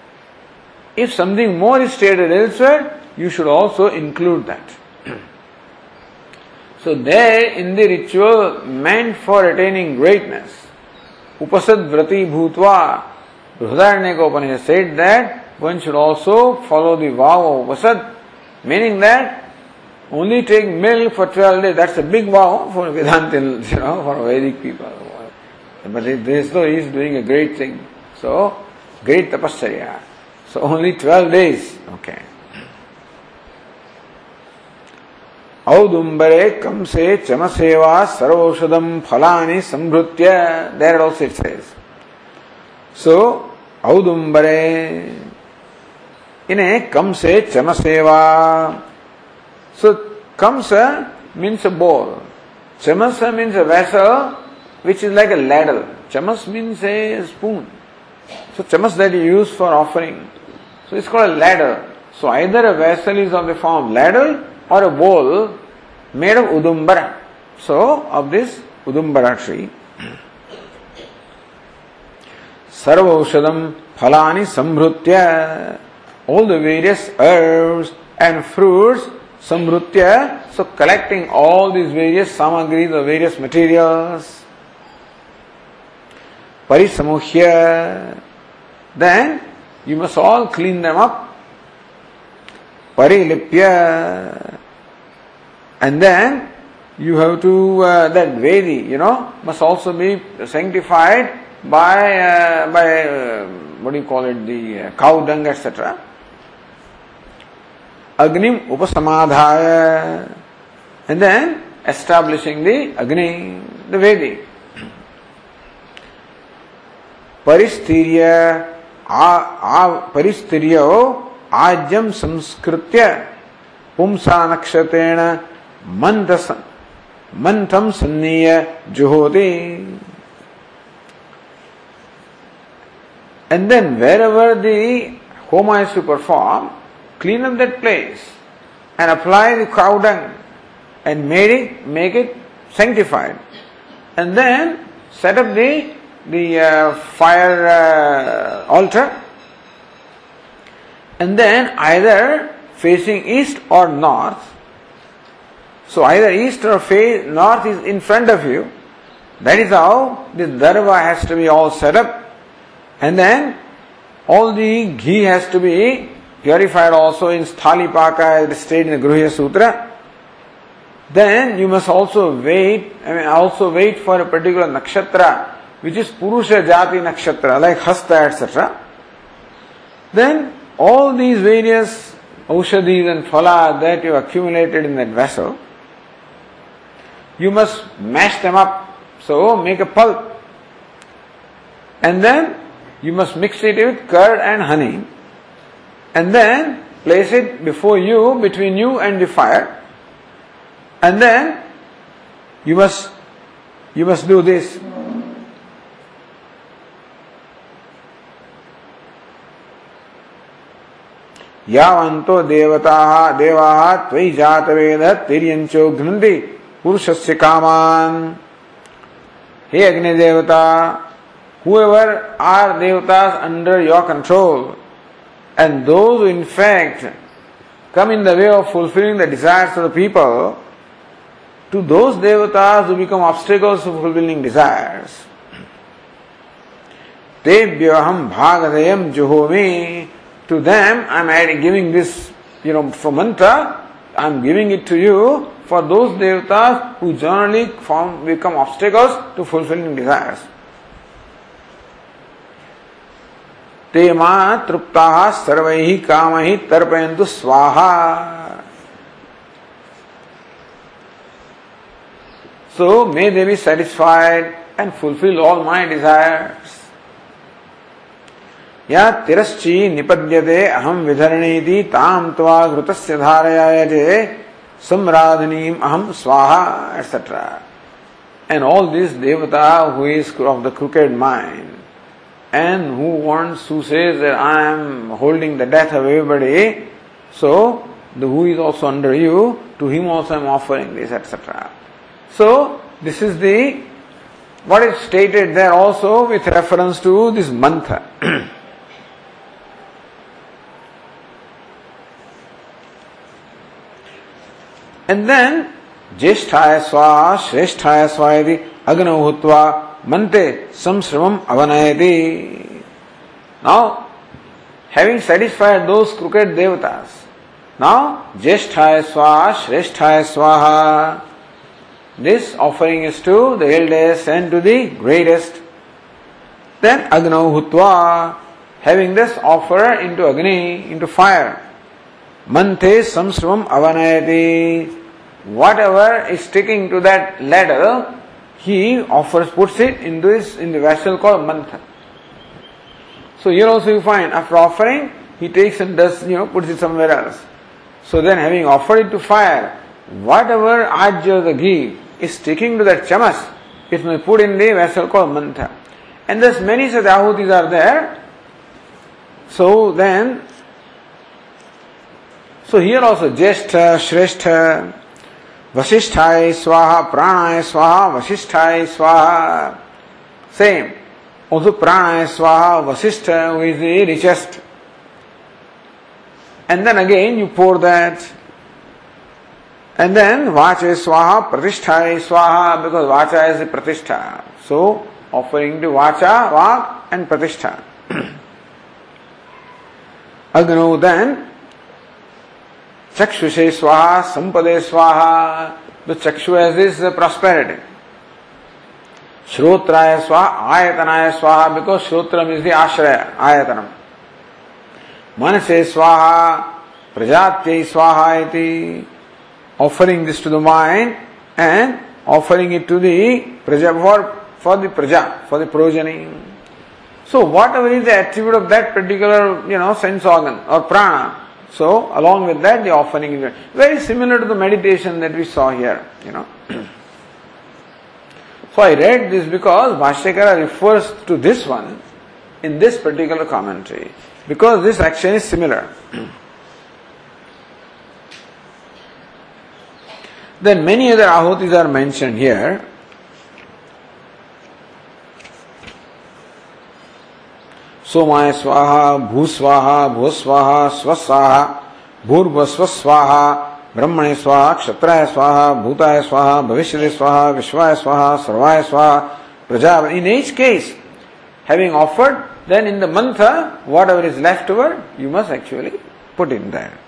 if something more is stated elsewhere, you should also include that. so there in the ritual meant for attaining greatness, Upasad Vrati Bhutva, Brihadaranyaka Upanishad said that one should also follow the vow of Upasad, meaning that only take milk for 12 days, that's a big vow for Vedantins, you know, for Vedic people. But this though he is doing a great thing. So, great tapasya. So only 12 days. Okay. औदुम्बरे कम से चमसेवा सर्वौषधम फलानि संभृत्य there also it says so औदुम्बरे। इन्हें कम से चम सेवा। So कम से means bowl chamasa means vessel which is like a ladle chamasa means a spoon so chamasa that is use for offering so it's called a ladle so either a vessel is of the form ladle or a bowl made of udumbara so of this udumbara tree Sarvaushadam phalani sambrutya. All the various herbs and fruits sambrutya. So collecting all these various samagris or various materials. Parisamuhya. Then you must all clean them up. Parilipya. And then you have to, uh, that Vedi, you know, must also be sanctified by, uh, by uh, what do you call it, the uh, cow dung, etc. Agnim upasamadhaya. And then establishing the Agni, the Vedi. Paristhirya परिस्थिर्य आज्यम संस्कृत्य पुंसा नक्षत्रेण मंद Mantham Sanniya Juhoti. And then wherever the homa is to perform, clean up that place and apply the cow dung and made it, make it sanctified. And then set up the, the uh, fire uh, altar. And then either facing east or north. So either east or face, north is in front of you. That is how the darba has to be all set up. And then all the ghee has to be purified also in Sthalipaka as stated in the Gruhya Sutra. Then you must also wait, I mean also wait for a particular nakshatra which is Purusha Jati nakshatra like Hasta etc. Then all these various aushadis and phala that you accumulated in that vessel, you must mash them up. So make a pulp. And then you must mix it with curd and honey and then place it before you, between you and the fire. And then you must you must do this. यावन्तो देवताः देवाः त्वयि जातवेद तिर्यञ्चो घ्नन्ति पुरुषस्य कामान् हे अग्निदेवता whoever are devatas under your control, and those who in fact come in the way of fulfilling the desires of the people, to those devatas who become obstacles to fulfilling desires. Tebhyaham bhagadayam juhomi. To them, I am giving this, you know, from mantra, I am giving it to you for those devatas who generally form, become obstacles to fulfilling desires. ते माँ तृप्ता सर्व ही काम ही तर्पयंतु स्वाहा। So may they be satisfied and fulfil all my desires या तिरश्ची निपद्यते अहम विधरणीति ताम त्वा घृतस्य जे सम्राधनीम अहम स्वाहा etcetera and all this devata who is of the cricket mind and who wants, who says that I am holding the death of everybody, so the who is also under you, to him also I am offering this, etc. So, this is the, what is stated there also with reference to this mantra. and then, ज्येष्ठाय स्वा श्रेष्ठाय स्वा यदि अग्नौ हुत्वा Mante samsramam avanayati. Now, having satisfied those crooked devatas, now Jesthaya Swaha, Shreshthaya Swaha. This offering is to the eldest and to the greatest. Then Agno Hutva, having this offer into Agni, into fire. Mante samsramam avanayati. Whatever is sticking to that ladle, he offers, puts it in this in the vessel called mantha. So here also you find after offering, he takes and does, you know, puts it somewhere else. So then having offered it to fire, whatever ajya the ghee is sticking to that chamas, it may put in the vessel called mantha. And thus many such ahutis are there. So then, so here also Jeshta, Shrestha, वशिष्ठाय स्वाहा, प्राणाय स्वाहा वशिष्ठाय स्वाहा। Same also प्राणाय स्वाहा Vashishtha which richest and then again you pour that and then वाचे स्वाहा प्रतिष्ठाय स्वाहा because वाचा इज़ प्रतिष्ठा so offering to vacha vak and प्रतिष्ठा अग्नो देन चक्षुषे स्वाहा, संपदे स्वाहा। द चक्षु इज़ प्रॉस्पेरिटी श्रोत्राय स्वाहा, आयतनाय स्वाहा बिकॉज़ श्रोत्रम इज़ द आश्रय, आयतनम। मन से स्वाहा प्रजात स्वाहा offering this to the mind and offering it to the praja for for the praja for the progeny so whatever is the attribute of that particular you know sense organ or prana so, along with that, the offering is very similar to the meditation that we saw here, you know. So I read this because Bhashyakara refers to this one in this particular commentary because this action is similar. then many other ahutis are mentioned here. सोमाय स्वाहा भू स्वाहा भू स्वाहा स्वस्वाहा भूर्भस्व स्वाहा ब्रह्मणे स्वाहा, क्षत्राय स्वाहा, भूताय स्वाहा भविष्य स्वाहा, विश्वाय स्वाहा, सर्वाय स्वाहा प्रजा in each case having offered then in the mantha whatever is left word you must actually put in that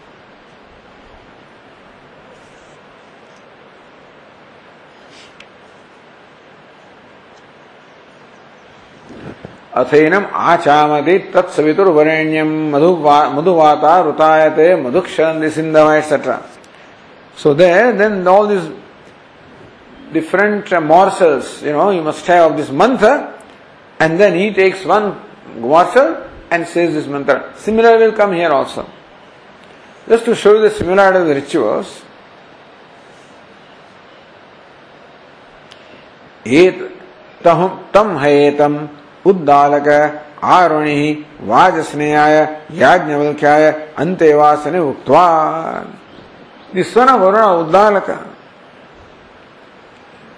अथैनम आचामति तत्सवितुर्वरेण्यम। मधु मधुवाता रुतायते मधुक्षरंदि सिंधव etcetera so then all this different morsels you know you must have this mantra and then he takes one morsel and says this mantra similar will come here also just to show you the similarity the rituals एत तम हेतम वाजस्नेयाय याज्ञवल्क्याय अंतेवासने उक्त्वा the son of Varuna Uddalaka,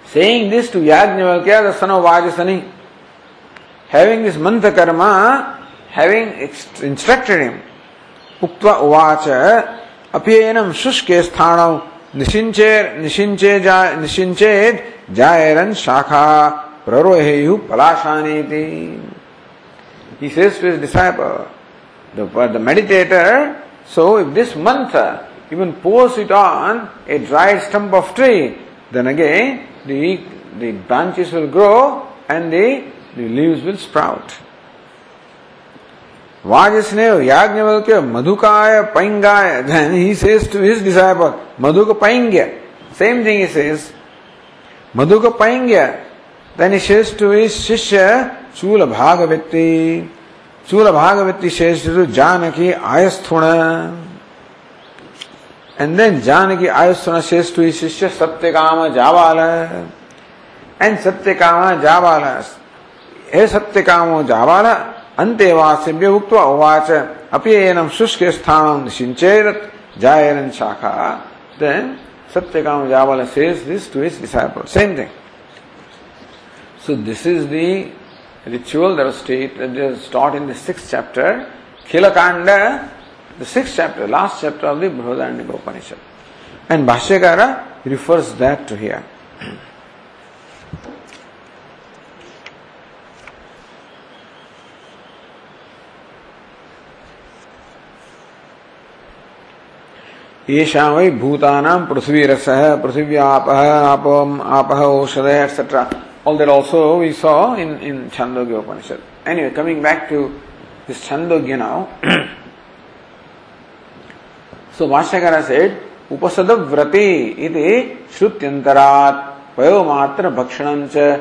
saying this to Yajnavalkya, the son of Vajasani, having this mantha karma, having instructed him, उक्त्वा उवाच अप्येनम शुष्के स्थानौ निशिंचेर निशिंचे जा निशिंचेद जायरन प्ररोहेयु पलाशानीति He says to his disciple, the, the meditator, so if this mantra even pours it on a dried stump of tree, then again the, the branches will grow and the, the leaves will sprout. Vajasnev Yajnavalkya Madhukaya Paingaya. Then he says to his disciple, Madhuka Paingya. Same thing he says. Madhuka Paingya. Then he says to his Shishya, Chula Bhagavati. Chula Bhagavati says to Janaki Ayasthuna. And then Janaki Ayusana says to his Shishya Satyakama Javala. And Satyakama Javala. He Satyakamo Javala. अन्तेवासिभ्य उक्त्वा उवाच अपि एनं शुष्के स्थानं निशिञ्चेरत् जायरन् शाखा then Satyakama Javala says this to his disciple. Same thing. So this is the ritual that was stated, that was taught in the sixth chapter. Khilakanda the sixth chapter, last chapter of the Brihadaranyaka Upanishad. And Bhashyakara refers that to here. येषां वै भूतानां पृथ्वीरसः पृथिव्यापः आपम् आपः औषधः etc. All that also we saw in, in Chandogya Upanishad. Anyway, coming back to this Chandogya now. so Vashyakara said, Upasadvrati iti Shrutyantarat Vayomatra Bhakshanam cha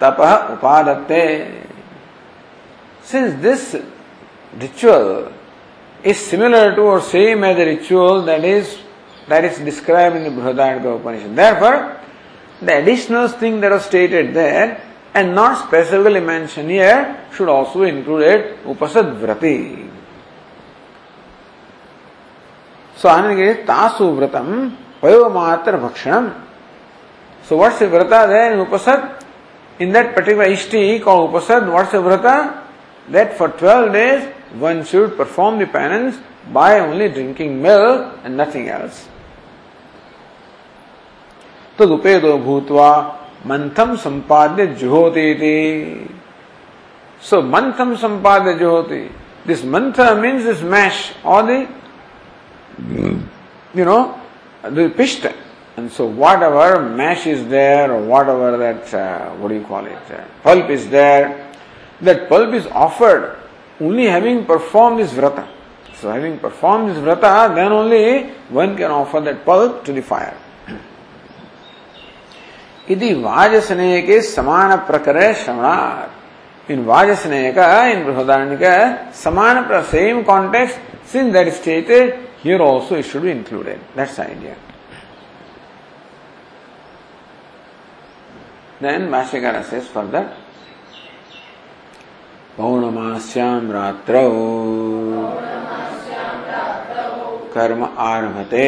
Tapah Upadatte. Since this ritual is similar to or same as the ritual that is that is described in the Bೃhadaranaka Upanishad. Therefore, the additional thing that was stated there and not specifically mentioned here should also include upasad vrati. So Anandagiri Tasu Vratam Payomatra Bhakshanam. So what's the Vrata there in Upasad? In that particular Ishti called Upasad, what's the Vrata? That for 12 days one should perform the penance by only drinking milk and nothing else. तदुपेदो भूतवा मंथम संपाद्य जुहोती So mantham sampadya juhoti. This mantha means this mash or the you know, the pishta. And so whatever mash is there or whatever that, uh, what do you call it, uh, pulp is there, that pulp is offered only having performed this vrata. So having performed this vrata, then only one can offer that pulp to the fire. यदि वाजस्नेह के समान प्रकार श्रवणार्थ इन वाजस्नेह का इन बृहदारण्य का समान same context since that stated also it should be included. That's the idea. Then Bhashyakara says further, पौर्णमास्यां रात्रौ कर्म आरभते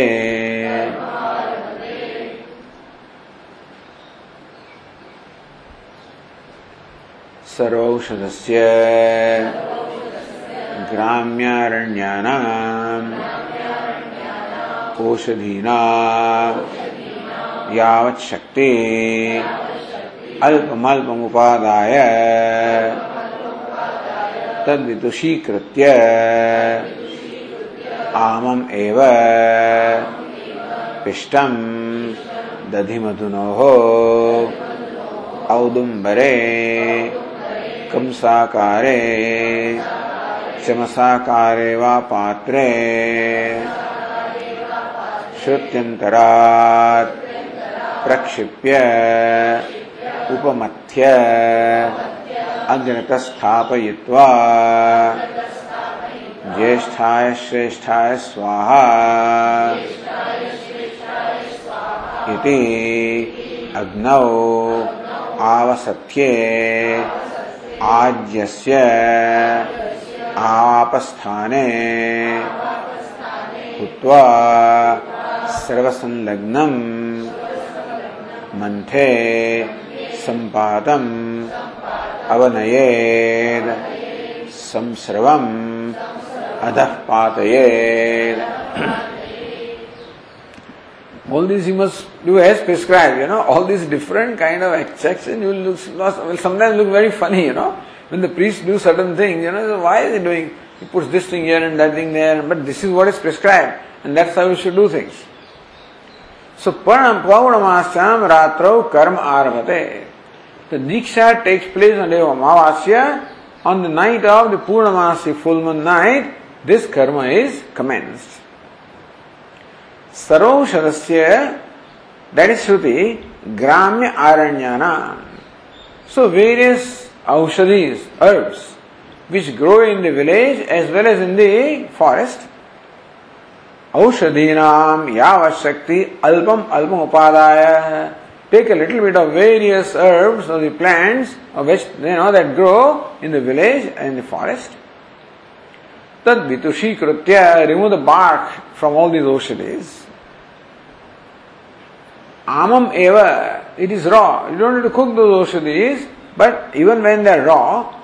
सर्वौषधस्य ग्राम्यारण्यानाम्। ओषधीना यावत् शक्ति। अल्पमल्पमुपादाय। तद्विदुषीकृत्य। आमम् एव। पिष्टम्। दधिमधुनोः। औदुम्बरे। कंसाकारे चमसाकारे वा पात्रे। श्रुत्यन्तरात् प्रक्षिप्य उपमथ्य अग्रतस्थापयित्वा ज्येष्ठाय श्रेष्ठाय स्वाहा इति अग्नौ आवसत्ये आज्यस्य आपस्थाने हुत्वा सर्वसंलग्नम् मन्थे सम्पातम् अवनयेद् संस्रवम् अधः पातयेद् all these you must do as prescribed, you know, all these different kind of and you will look, will sometimes look very funny, you know. When the priest do certain things, you know, so why is he doing? He puts this thing here and that thing there, but this is what is prescribed, and that's how you should do things. So, Param Pauramasyam Ratrau Karma Arvate. The Diksha takes place on the Amavasya. On the night of the Purnamasi full moon night, this karma is commenced. सर्वौषध से that is shruti, ग्राम्य आरण्यना। So various औषधीज herbs which grow in the village as well as in the forest औषधीनाम यावशक्ति अल्पम अल्पम उपादाय। Take a little bit of various herbs or the plants or which they know that grow in the village and in the forest तद वितुषी remove the bark from all these औषधीज Amam eva, it is raw. You don't need to cook those oshadis, but even when they are raw,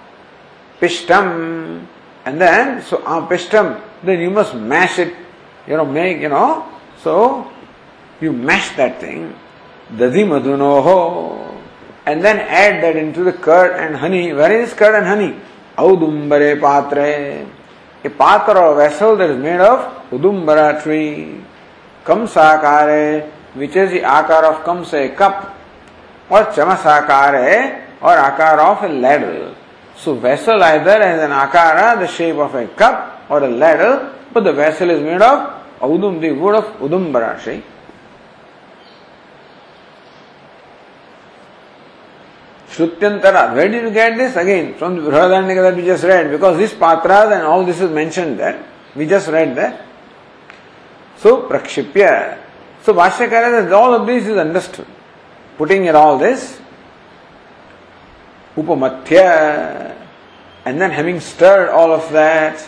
pishtam, and then, so uh, pishtam, then you must mash it, you know, make, you know, so you mash that thing, dadi madunoho, and then add that into the curd and honey. Where is curd and honey? Audumbare patre. A patra or vessel that is made of udumbara tree. Kamsakare, which is आकार of कम से cup और चमस आकार है और आकार of a ladle so vessel either as an आकार the shape of a cup or a ladle but the vessel is made of उदुम the wood of उदुम बराशे श्रुत्यंतरा वेड you get this again from Brihadaranyaka we just read because this Patra all this is mention that we just read that so प्रक्षिप्य So, Bhashyakara says all of this is understood. Putting in all this, upamatya, and then having stirred all of that,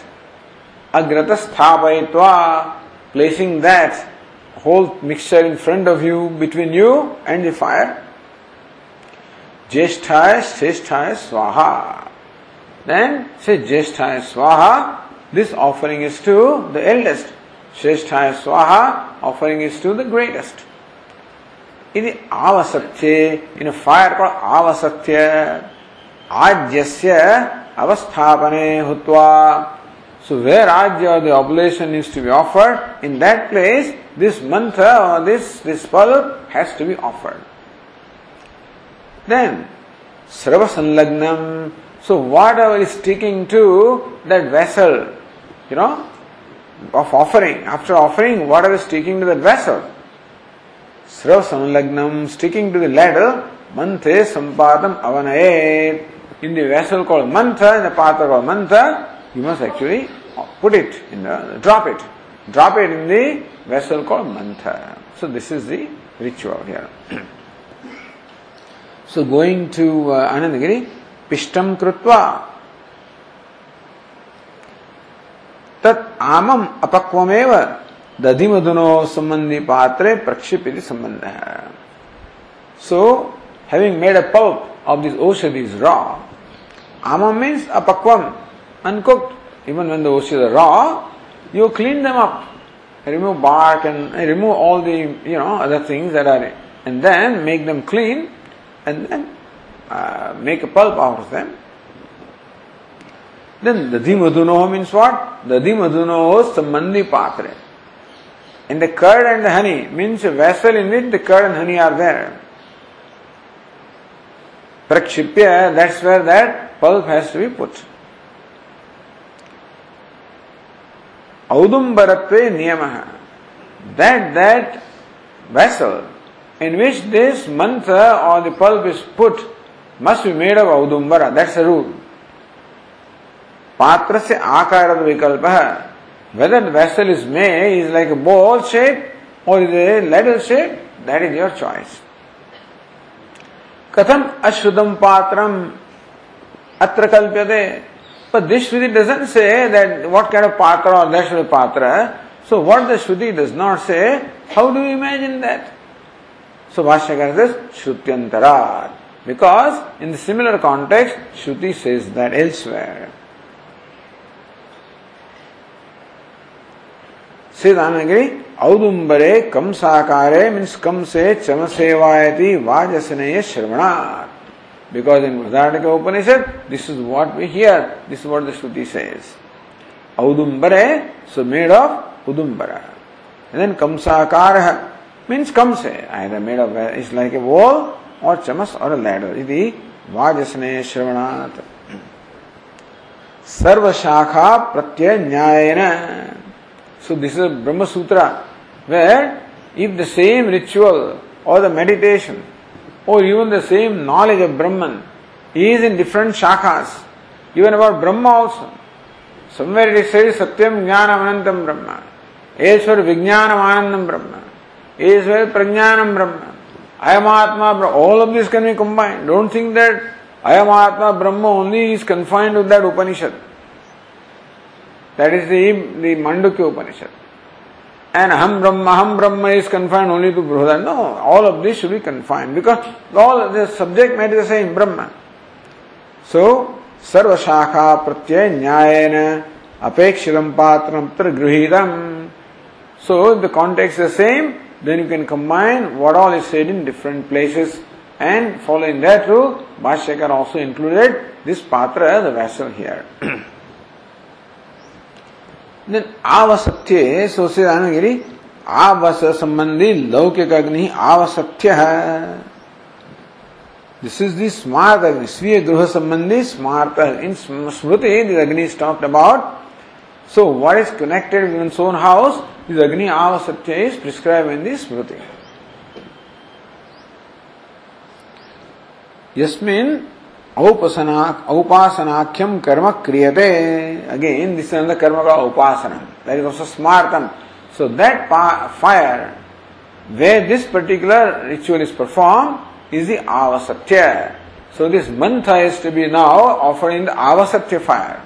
agrata sthapayitva, placing that whole mixture in front of you, between you and the fire, Jeshthaya Shreshthaya Swaha. Then say Jeshthaya Swaha. This offering is to the eldest. Shreshthaya Swaha. Offering is to the greatest. The Avasatya, in a fire called Avasatya, Ajyasya Avasthapane Hutva. So where Ajya, the oblation is to be offered, in that place, this mantra or this, this pulp has to be offered. Then, Srava Sanlagnam. So, whatever is sticking to that vessel, you know, of offering, after offering, whatever is sticking to that vessel, Srava Sanlagnam, sticking to the ladle, Manthe Sampadam Avanaye. In the vessel called Mantha, in the patra called Mantha, you must actually put it in the, drop it. Drop it in the vessel called Mantha. So, this is the ritual here. So going to uh, Anandagiri, Pishtam Krutva. तत् आमम अपक्वमेव दधि मधुनो संबंधी पात्र प्रक्षिपित संबंध है so having made a pulp of this ocean is raw आम means अपक्वम uncook even when the ocean raw you clean them up remove bark and remove all the you know other things that are and then make them clean and then make a pulp of them Then the Dimaduno means what? The Dimaduno Sambandhi Patre. In the curd and the honey means a vessel in which the curd and honey are there. Prakshipya, that's where that pulp has to be put. Audumbaratve niyamaha. That that vessel in which this mantra or the pulp is put must be made of audumbara. That's the rule. पात्र से आकार विकल्प। है whether vessel is may is like bowl shape or is a ladle shape that is your choice कथम अशुद्धम पात्र अत्र कल्प्यते। पर this shruti doesn't say that what kind of पात्र और दैट शुद्ध पात्र। So what the shruti does not say how do you imagine that so Bhashyakara this श्रुत्यंतरा because in similar context shruti says that is where Shri Ramgiri औदुम्बरे कम साकारे means कम से चम सेवायती वाजसने श्रवणा बिकॉज़ इन उदाहरण के उपनिषद this is what we hear this what दुति से औदुम्बर है सो मेड ऑफ़ उदुम्बर देन कम साकार मीन्स कम से I made of is like a bowl or चमस or ladder यदि वाजसने श्रवणात् सर्व शाखा प्रत्यय न्याय So this is a Brahma Sutra where if the same ritual or the meditation or even the same knowledge of Brahman is in different shakhas, even about Brahma also. Somewhere it is said Satyam Jnanam Anantam Brahma, Eswar Vijnanam Anandam Brahma, Eswar Prajnanam Brahma, Ayamatma Brahma. All of this can be combined. Don't think that Ayamatma Brahma only is confined to that Upanishad. That is the, the Mandukya Upanishad. And Aham Brahma, Aham Brahma is confined only to Bruhada. No, all of this should be confined because all the subject matter is the same, Brahma. So, Pratyaya Nyayena Apekshitam Patram Gruhidam. So, if the context is the same, then you can combine what all is said in different places and following that rule, Bhashyakar also included this patra, the vessel here. then आवसत्य सो से गिरी आवस संबंधी लौकिक अग्नि आवसत्य है। This is the smarta agni, स्वीय गृह संबंधी smart in smriti this Agni is talked about so what is connected in Son house this Agni avasathya is prescribe in the smriti यस्मिन औपासनाख्यम कर्म क्रियते। अगेन दिस इज़ कर्म का उपासना that is also स्मार्टम so that fire where this particular ritual is perform is the avasathya so this mantha is to be now offer in the avasathya fire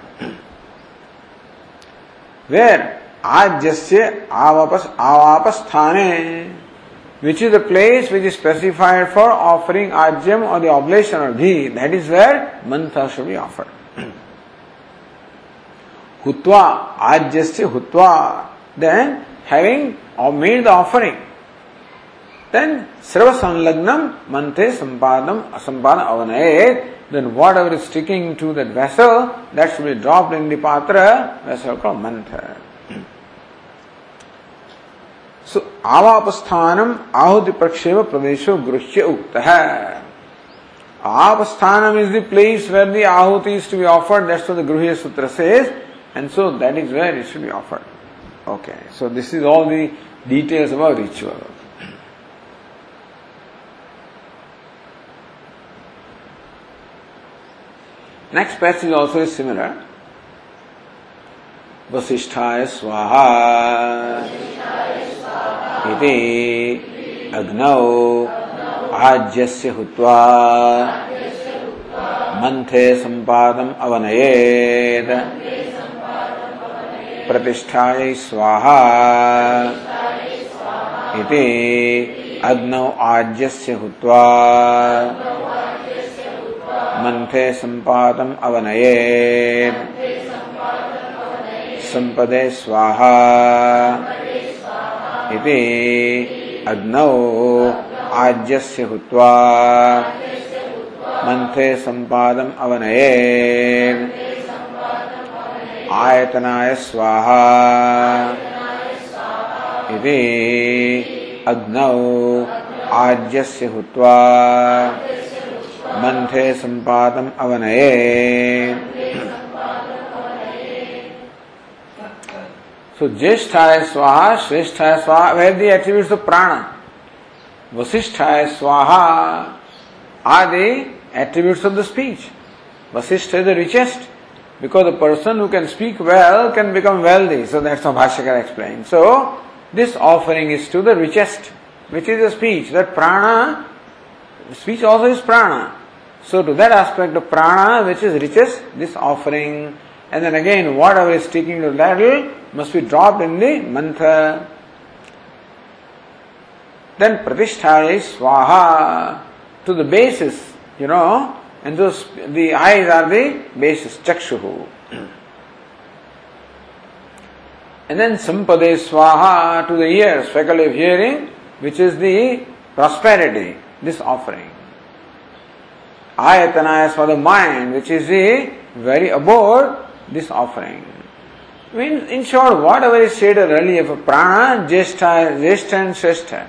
where आज्य आवापस आवापस्थाने which is the place which is specified for offering ajyam or the oblation or ghee, that is where mantra should be offered. hutva, ajyasya hutva, then having made the offering, then srava sanlagnam manthe sampadam asampadam avanayet, then whatever is sticking to that vessel, that should be dropped in the patra, vessel called mantha. सो आवापस्थानम आहुति प्रक्षेप प्रदेशो गृह्य उक्त है Avasthanam is the place where the ahuti is to be offered. That's what the Gruhya Sutra says. And so that is where it should be offered. Okay. So this is all the details about ritual. Next passage also is similar. वशिष्ठाय स्वाहा। इति अग्नौ आज्यस्य हुत्वा मंथे संपादम अवनयेद प्रतिष्ठायै स्वाहा। इति अग्नौ आज्यस्य हुत्वा मंथे संपादम अवनयेद संपदे स्वाहा। इति अग्नौ आज्यस्य हुत्वा। मंथे संपादम अवनयेन आयतनाय स्वाहा। इति अग्नौ आज्यस्य हुत्वा। मंथे संपादम अवनयेन So Jesthaya Swaha, Shreshthaya Swaha were the attributes of prana. Vasisthaya Swaha are the attributes of the speech. Vasishtha is the richest because the person who can speak well can become wealthy. So that's how Bhashyakar explained. So this offering is to the richest, which is the speech. That prana, speech also is prana. So to that aspect of prana, which is richest, this offering and then again whatever is sticking to that must be dropped in the mantra. Then pratishtha is swaha to the basis, you know, and those the eyes are the basis, chakshuhu. And then sampade swaha to the ears, faculty of hearing, which is the prosperity, this offering. Ayatana is for the mind, which is the very abode this offering. I mean, in short, whatever is stated earlier for prana, jeshta, jeshta and shrestha,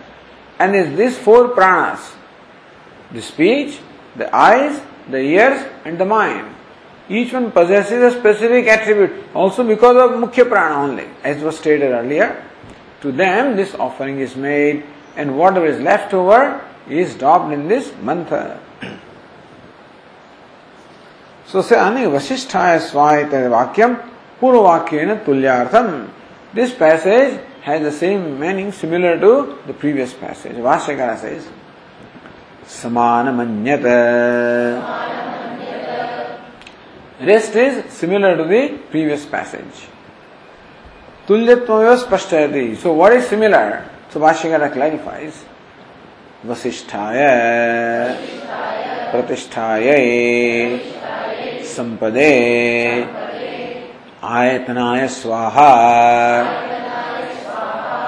and is these four pranas the speech, the eyes, the ears, and the mind. Each one possesses a specific attribute, also because of Mukhya Prana only, as was stated earlier. To them, this offering is made, and whatever is left over is dropped in this mantra. So say ani vasisthaya swayata vakyam purvakyena tulyartham. This passage has the same meaning similar to the previous passage. Vashyakara says, Samana manyata. Rest is similar to the previous passage. Tulyatmaya spashtayati. So what is similar? So Vashyakara clarifies. Vasisthaya Pratisthaya संपदे। आयतनाय स्वाहा।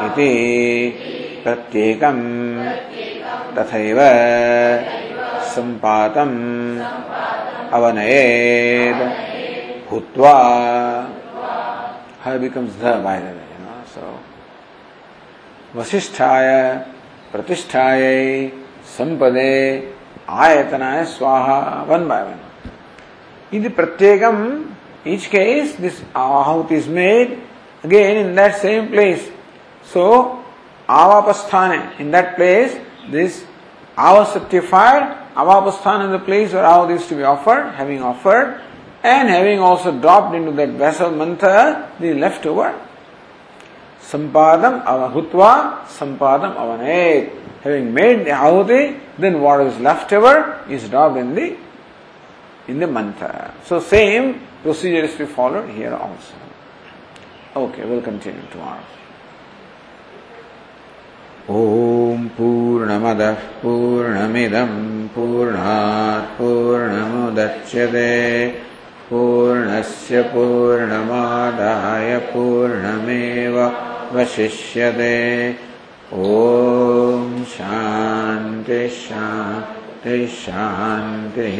इति प्रत्येकं तथैव सम्पातम्। अवनयेत्। भूत्वा हर way, you know. So, वशिष्ठाय प्रतिष्ठाय संपदे आयतनाय स्वाहा one by one In the Pratyekam, each case, this ahut is made again in that same place. So, avapasthana, in that place, this avasatya fire, avapasthana is the place where ahut is to be offered, having offered, and having also dropped into that vessel mantra, the leftover. Sampadam avahutva, sampadam avanet. Having made the ahuti, then what is left over is dropped in the in the mantra. So same procedure is to be followed here also. Okay, we'll continue tomorrow. ॐ पूर्णमदः पूर्णमिदं पूर्णात् पूर्णमुदच्यते पूर्णस्य पूर्णमादाय पूर्णमेव वशिष्यते ॐ शान्तिः शान्तिः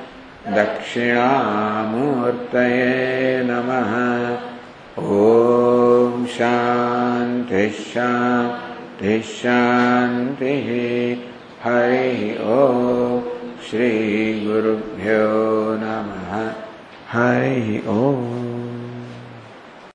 दक्षिणामूर्तये नमः। ॐ शान्तिः शान्तिः शान्तिः। हरिः ॐ श्रीगुरुभ्यो नमः। हरिः ओम्